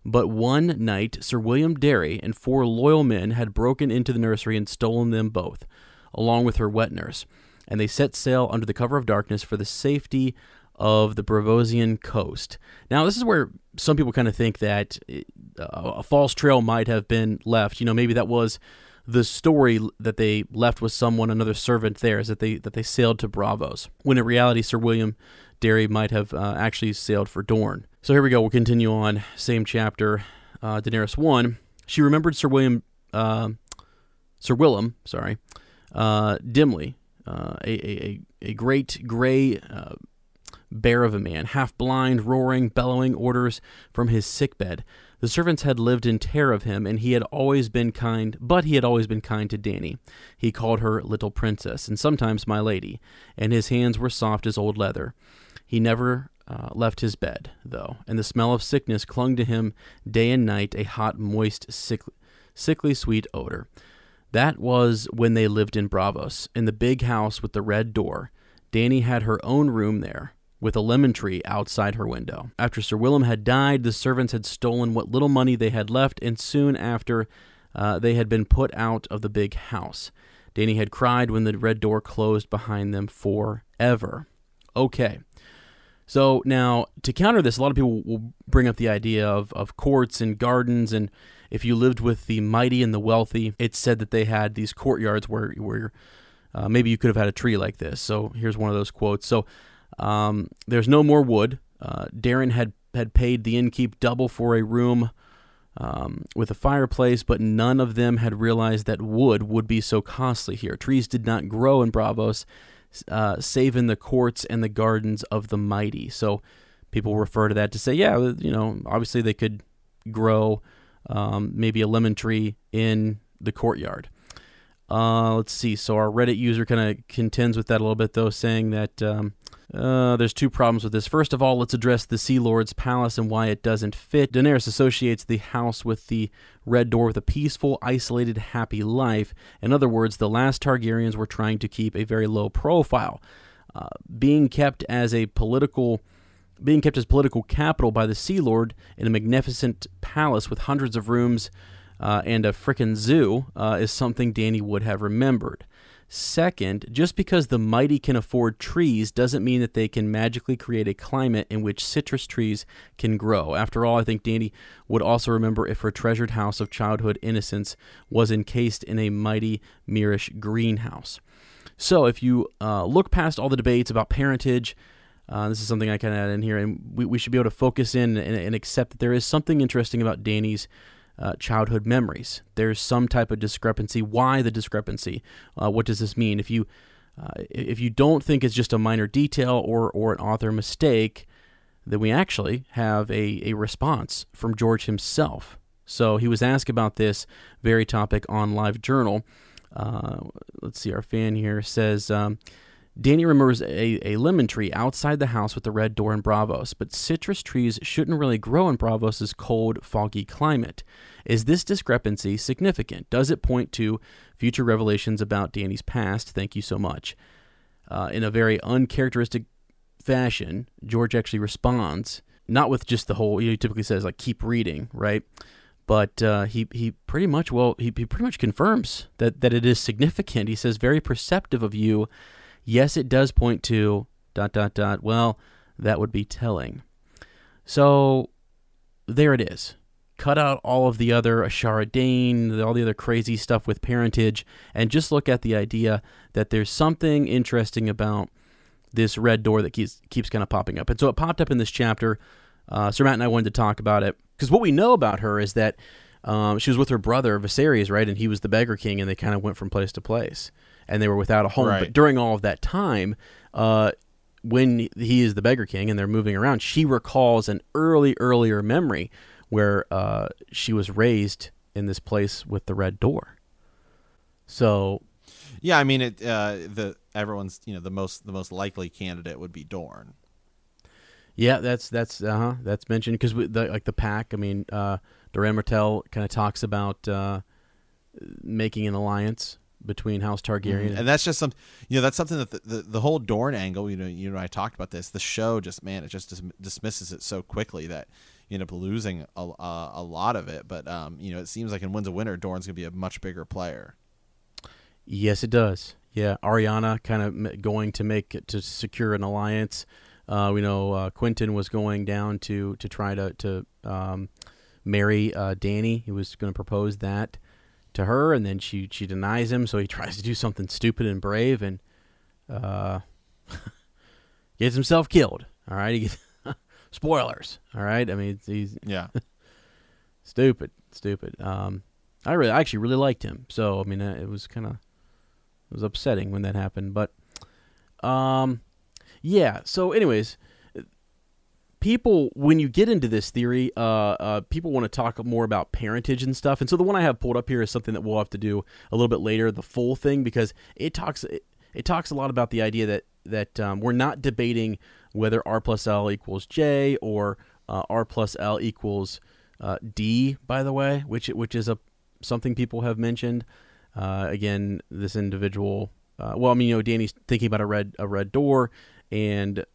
but one night Sir William Darry and four loyal men had broken into the nursery and stolen them both, along with her wet nurse, and they set sail under the cover of darkness for the safety of the Braavosian coast. Now, this is where some people kind of think that uh, a false trail might have been left. You know, maybe that was the story that they left with someone, another servant there, is that they that they sailed to Braavos, When in reality, Sir William Darry might have uh, actually sailed for Dorne. So here we go. We'll continue on. Same chapter, uh, Daenerys one. She remembered Sir William, uh, Sir Willem, sorry, uh, dimly. Uh, a, a, a great gray bear of a man, half blind, roaring, bellowing orders from his sick bed. The servants had lived in terror of him, and he had always been kind, but he had always been kind to Danny. He called her little princess, and sometimes my lady, and his hands were soft as old leather. He never uh, left his bed, though, and the smell of sickness clung to him day and night, a hot, moist, sick, sickly sweet odor. That was when they lived in Braavos, in the big house with the red door. Danny had her own room there, with a lemon tree outside her window. After Sir Willem had died, the servants had stolen what little money they had left, and soon after, uh, they had been put out of the big house. Dany had cried when the red door closed behind them forever. Okay. So now, to counter this, a lot of people will bring up the idea of, of courts and gardens, and if you lived with the mighty and the wealthy, it's said that they had these courtyards where where uh, maybe you could have had a tree like this. So here's one of those quotes. So um, there's no more wood. Uh, Dareon had had paid the innkeep double for a room um, with a fireplace, but none of them had realized that wood would be so costly here. Trees did not grow in Braavos, uh, save in the courts and the gardens of the mighty. So people refer to that to say, yeah, you know, obviously they could grow um, maybe a lemon tree in the courtyard. Uh, let's see. So our Reddit user kind of contends with that a little bit, though, saying that um, uh, there's two problems with this. First of all, let's address the Sea Lord's palace and why it doesn't fit. Daenerys associates the house with the Red Door with a peaceful, isolated, happy life. In other words, the last Targaryens were trying to keep a very low profile. Uh, being kept as a political being kept as political capital by the Sea Lord in a magnificent palace with hundreds of rooms uh, and a frickin' zoo uh, is something Danny would have remembered. Second, just because the mighty can afford trees doesn't mean that they can magically create a climate in which citrus trees can grow. After all, I think Dany would also remember if her treasured house of childhood innocence was encased in a mighty Myrish greenhouse. So, if you uh, look past all the debates about parentage, uh, this is something I kind of add in here, and we, we should be able to focus in and, and accept that there is something interesting about Dany's uh, childhood memories. There's some type of discrepancy. Why the discrepancy? Uh, what does this mean? If you uh, if you don't think it's just a minor detail or or an author mistake, then we actually have a, a response from George himself. So he was asked about this very topic on Live Journal. Uh, let's see, our fan here says. Um, Danny remembers a, a lemon tree outside the house with the red door in Braavos, but citrus trees shouldn't really grow in Braavos' cold, foggy climate. Is this discrepancy significant? Does it point to future revelations about Danny's past? Thank you so much. Uh, in a very uncharacteristic fashion, George actually responds, not with just the whole, he typically says, like, keep reading, right? But uh, he, he pretty much, well, he, he pretty much confirms that, that it is significant. He says, very perceptive of you Yes, it does point to dot dot dot. Well, that would be telling. So there it is. Cut out all of the other Ashara Dayne, all the other crazy stuff with parentage, and just look at the idea that there's something interesting about this red door that keeps keeps kind of popping up. And so it popped up in this chapter. Uh, Sir Matt and I wanted to talk about it because what we know about her is that um, she was with her brother Viserys, right, and he was the beggar king, and they kind of went from place to place and they were without a home. Right. But during all of that time, uh, when he is the beggar king and they're moving around, she recalls an early, earlier memory where uh, she was raised in this place with the red door. So, Yeah, I mean it. Uh, the everyone's you know the most the most likely candidate would be Dorne. yeah, that's that's uh huh that's mentioned because the, like the pack. I mean, uh, Doran Martell kind of talks about uh, making an alliance between House Targaryen. and that's just some you know that's something that the, the, the whole Dorne angle you know you know I talked about this the show just man it just dis- dismisses it so quickly that you end up losing a, a, a lot of it but um you know it seems like in Winds of Winter Dorne's gonna be a much bigger player Yes, it does. Yeah, Arianne kind of going to make to secure an alliance. Uh, we know uh, Quentyn was going down to to try to to um, marry uh, Danny. He was going to propose that to her, and then she she denies him. So he tries to do something stupid and brave, and uh, gets himself killed. All right, he gets spoilers. All right, I mean he's yeah stupid, stupid. Um, I really, I actually really liked him. So I mean, uh, it was kind of, it was upsetting when that happened. But, um, yeah. So, anyways, people when you get into this theory, uh, uh, people want to talk more about parentage and stuff. And so the one I have pulled up here is something that we'll have to do a little bit later, the full thing, because it talks it, it talks a lot about the idea that that um, we're not debating whether r plus l equals j or uh, r plus l equals uh, d. By the way, which which is a something people have mentioned. Uh, again, this individual. Uh, well, I mean, you know, Danny's thinking about a red a red door, and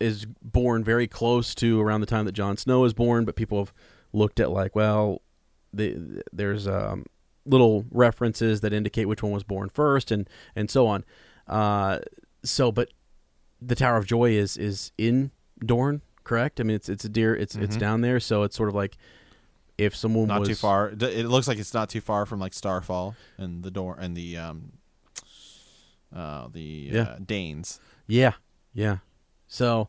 is born very close to around the time that Jon Snow is born, but people have looked at like, well, the, there's um, little references that indicate which one was born first, and and so on. Uh, so, but the Tower of Joy is is in Dorne, correct? I mean, it's it's a deer, it's it's Mhm. down there, so it's sort of like if someone not was too far it looks like it's not too far from like Starfall and the door and the um uh the Yeah. uh, Danes Yeah, yeah. So,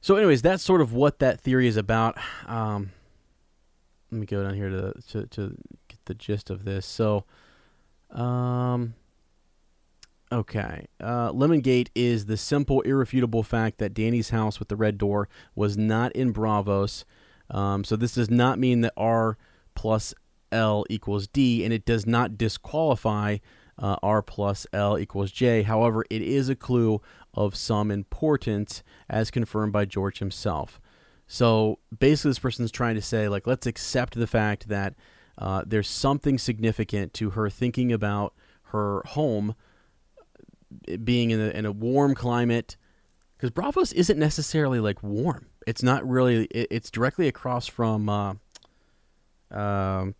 so anyways, that's sort of what that theory is about. Um, let me go down here to to, to get the gist of this. So, um, okay, uh, Lemongate is the simple, irrefutable fact that Danny's house with the red door was not in Braavos. Um, so this does not mean that R plus L equals D, and it does not disqualify uh, R plus L equals J. However, it is a clue of some importance as confirmed by George himself. So basically, this person's trying to say, like, let's accept the fact that uh, there's something significant to her thinking about her home being in a, in a warm climate. Because Braavos isn't necessarily like warm. It's not really. It, it's directly across from uh, um,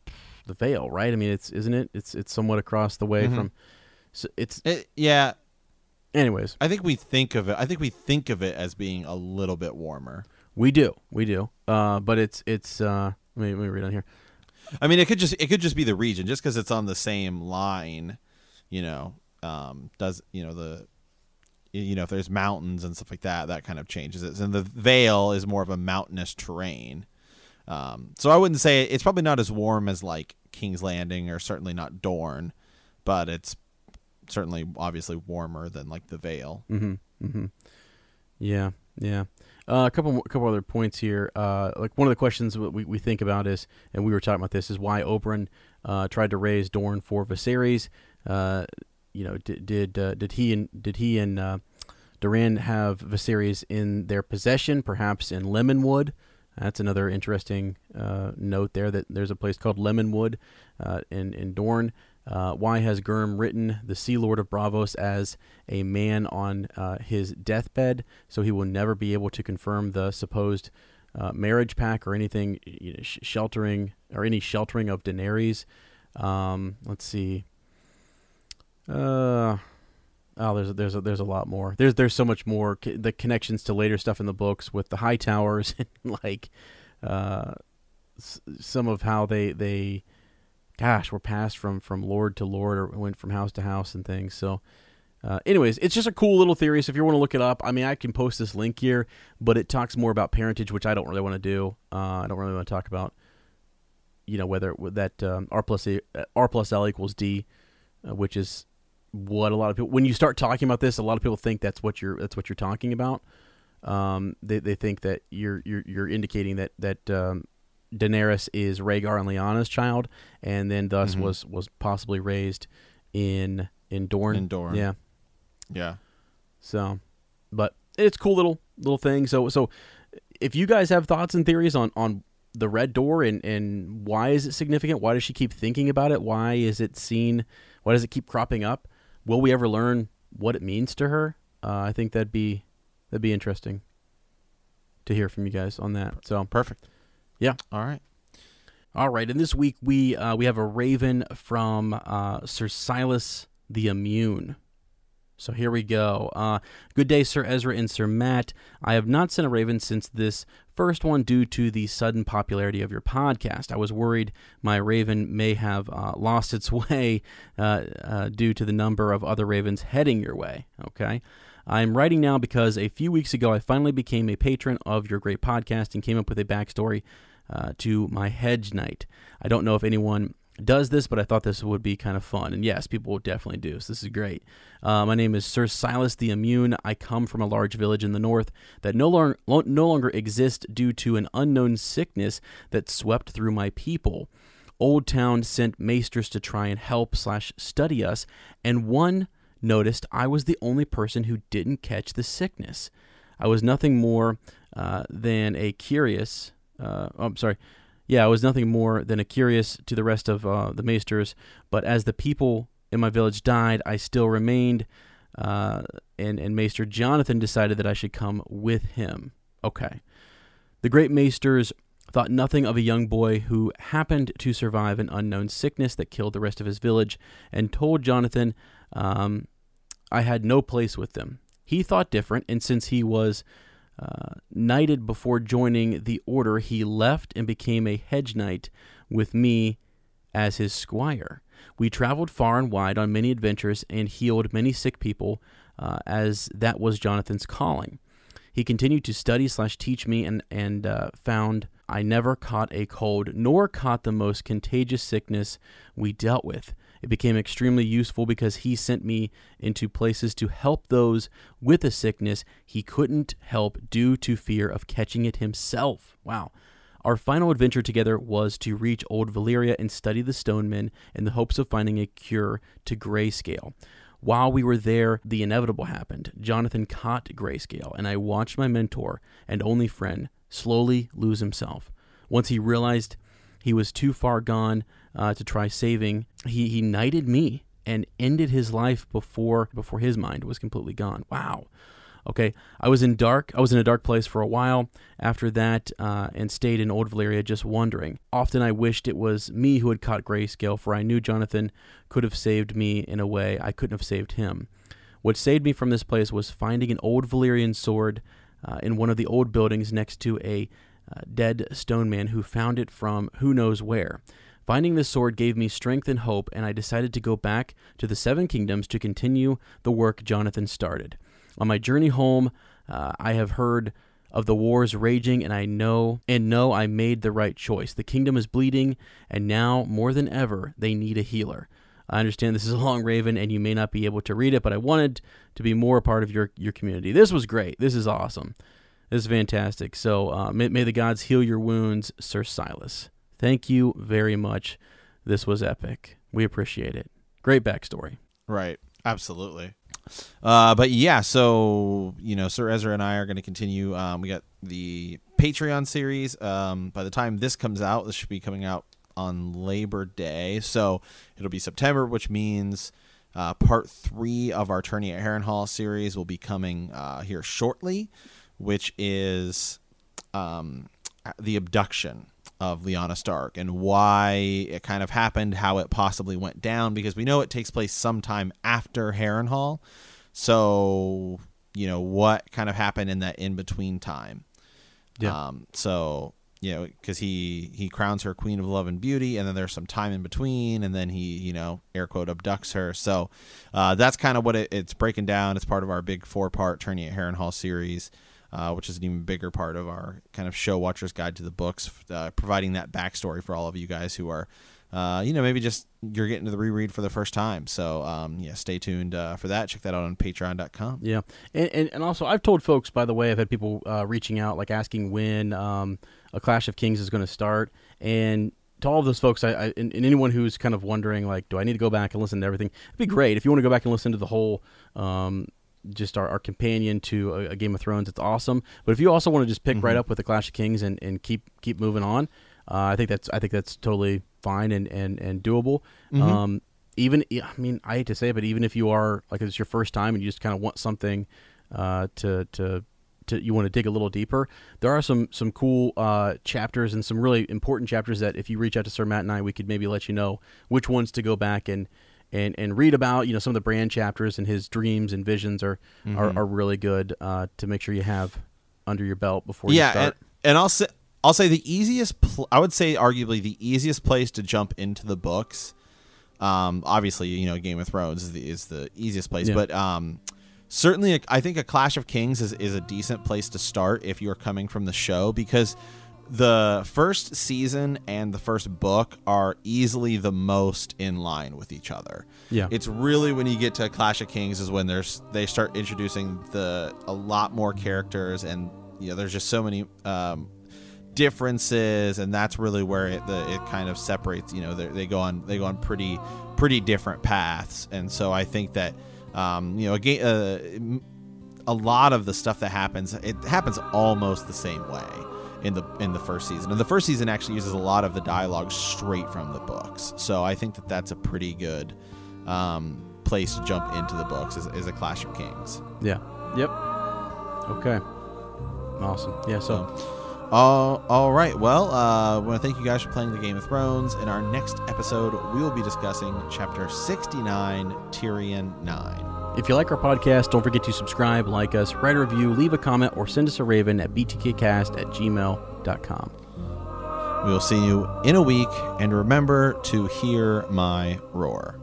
the Vale, right? I mean, it's isn't it? It's it's somewhat across the way Mhm. from. So it's it, yeah anyways. I think we think of it I think we think of it as being a little bit warmer We do, we do. Uh, but it's it's. Uh, let me let me read on here. I mean, it could just it could just be the region, just because it's on the same line, you know. Um, does you know the, you know, if there's mountains and stuff like that, that kind of changes it. And the Vale is more of a mountainous terrain, um, so I wouldn't say it's probably not as warm as like King's Landing or certainly not Dorne, but it's certainly obviously warmer than like the Vale. Mm-hmm. Mm-hmm. Yeah, yeah. Uh, a couple, a couple other points here. Uh, like one of the questions we, we think about is, and we were talking about this, is why Oberyn uh, tried to raise Dorne for Viserys. You know, did did uh, did he and did he and uh, Doran have Viserys in their possession, perhaps in Lemonwood? That's another interesting uh, note there. That there's a place called Lemonwood uh, in in Dorne. Uh, why has Gurm written the Sea Lord of Braavos as a man on uh, his deathbed, so he will never be able to confirm the supposed marriage pact or anything you know, sh- sheltering or any sheltering of Daenerys? Um, let's see. Uh, oh, there's a, there's a, there's a lot more. There's there's so much more. C- the connections to later stuff in the books with the High Towers and like uh, s- some of how they they gosh were passed from from lord to lord or went from house to house and things. So. Uh, anyways, it's just a cool little theory. So if you want to look it up, I mean, I can post this link here, but it talks more about parentage, which I don't really want to do. Uh, I don't really want to talk about, you know, whether that um, r plus a, r plus l equals d, uh, which is what a lot of people when you start talking about this, a lot of people think that's what you're that's what you're talking about. Um, they they think that you're you're you're indicating that that um, Daenerys is Rhaegar and Lyanna's child, and then thus Mhm. was was possibly raised in in Dorne. In Dorne. yeah. Yeah. So, but it's cool little little thing. So so if you guys have thoughts and theories on on the red door and and why is it significant? Why does she keep thinking about it? Why is it seen? Why does it keep cropping up? Will we ever learn what it means to her? Uh, I think that'd be that'd be interesting to hear from you guys on that. So Perfect. Yeah. All right. all right, and this week we uh, we have a raven from uh, Sir Silas the Immune. So here we go. Uh, good day, Sir Ezra and Sir Matt. I have not sent a raven since this first one due to the sudden popularity of your podcast. I was worried my raven may have uh, lost its way uh, uh, due to the number of other ravens heading your way. Okay. I'm writing now because a few weeks ago I finally became a patron of your great podcast and came up with a backstory uh, to my hedge knight. I don't know if anyone does this, but I thought this would be kind of fun. And yes, people will definitely do. So this is great. Uh, my name is Sir Silas the Immune. I come from a large village in the north that no longer no longer exists due to an unknown sickness that swept through my people. Old Town sent maesters to try and help slash study us, and one noticed I was the only person who didn't catch the sickness. I was nothing more uh, than a curious. Uh, oh, I'm sorry. Yeah, I was nothing more than a curious to the rest of uh, the maesters. But as the people in my village died, I still remained. Uh, and and Maester Jonathan decided that I should come with him. Okay. The great maesters thought nothing of a young boy who happened to survive an unknown sickness that killed the rest of his village, and told Jonathan um, I had no place with them. He thought different, and since he was uh, knighted before joining the order, he left and became a hedge knight with me as his squire. We traveled far and wide on many adventures and healed many sick people, uh, as that was Jonathan's calling. He continued to study slash teach me and and uh, found I never caught a cold nor caught the most contagious sickness we dealt with. It became extremely useful because he sent me into places to help those with a sickness he couldn't help due to fear of catching it himself. Wow. Our final adventure together was to reach Old Valyria and study the Stonemen in the hopes of finding a cure to grayscale. While we were there, the inevitable happened. Jonathan caught grayscale, and I watched my mentor and only friend slowly lose himself. Once he realized he was too far gone uh, to try saving, he, he knighted me and ended his life before before his mind was completely gone. Wow. Okay, I was in dark. I was in a dark place for a while after that, uh, and stayed in Old Valyria, just wondering. Often I wished it was me who had caught Grayscale, for I knew Jonathan could have saved me in a way I couldn't have saved him. What saved me from this place was finding an old Valyrian sword uh, in one of the old buildings next to a uh, dead stone man who found it from who knows where. Finding this sword gave me strength and hope, and I decided to go back to the Seven Kingdoms to continue the work Jonathan started. On my journey home, uh, I have heard of the wars raging, and I know and know I made the right choice. The kingdom is bleeding, and now more than ever, they need a healer. I understand this is a long raven, and you may not be able to read it, but I wanted to be more a part of your your community. This was great. This is awesome. This is fantastic. So uh, may, may the gods heal your wounds, Sir Silas. Thank you very much. This was epic. We appreciate it. Great backstory. Right. Absolutely. Uh, but yeah, so you know, Sir Ezra and I are going to continue. Um, we got the Patreon series. Um, by the time this comes out, this should be coming out on Labor Day, so it'll be September, which means uh, part three of our Tourney at Harrenhal series will be coming uh, here shortly, which is um, the abduction of Lyanna Stark and why it kind of happened, how it possibly went down, because we know it takes place sometime after Harrenhal. So, you know, what kind of happened in that in between time. Yeah. Um, so, you know, because he, he crowns her Queen of Love and Beauty, and then there's some time in between, and then he, you know, air quote, abducts her. So uh, that's kind of what it, it's breaking down. It's part of our big four part Tourney at Harrenhal series uh, which is an even bigger part of our kind of show watcher's guide to the books, uh, providing that backstory for all of you guys who are, uh, you know, maybe just you're getting to the reread for the first time. So, um, yeah, stay tuned uh, for that. Check that out on patreon.com. Yeah. And, and, and also, I've told folks, by the way, I've had people uh, reaching out, like asking when um, A Clash of Kings is going to start. And to all of those folks, I, I and, and, anyone who's kind of wondering, like, do I need to go back and listen to everything? It'd be great if you want to go back and listen to the whole um, just our, our companion to a, a, Game of Thrones. It's awesome. But if you also want to just pick mm-hmm. right up with the Clash of Kings and, and keep keep moving on, uh, I think that's I think that's totally fine and and and doable. Mm-hmm. Um, even I mean I hate to say it, but even if you are like it's your first time and you just kind of want something uh, to to to, you want to dig a little deeper, there are some some cool uh, chapters and some really important chapters that if you reach out to Sir Matt and I, we could maybe let you know which ones to go back and and and read about you know some of the Bran chapters and his dreams and visions are mm-hmm. are, are, really good uh, to make sure you have under your belt before yeah, you start. And, and I'll say I'll say the easiest pl- I would say arguably the easiest place to jump into the books. Um, obviously, you know, Game of Thrones is the, is the easiest place, yeah. but um, certainly I think a Clash of Kings is, is a decent place to start if you're coming from the show because the first season and the first book are easily the most in line with each other. Yeah. It's really when you get to Clash of Kings is when there's they start introducing the a lot more characters and you know there's just so many um, differences and that's really where it the it kind of separates, you know, they go on they go on pretty pretty different paths and so I think that um, you know again uh, a lot of the stuff that happens it happens almost the same way in the in the first season. And the first season actually uses a lot of the dialogue straight from the books. So I think that that's a pretty good um, place to jump into the books is, is a Clash of Kings. Yeah. Yep. Okay. Awesome. Yeah. So. all, all right. Well, uh, I want to thank you guys for playing the Game of Thrones. In our next episode, we will be discussing Chapter 69, Tyrion 9. If you like our podcast, don't forget to subscribe, like us, write a review, leave a comment, or send us a raven at btkcast at gmail.com. We will see you in a week, and remember to hear my roar.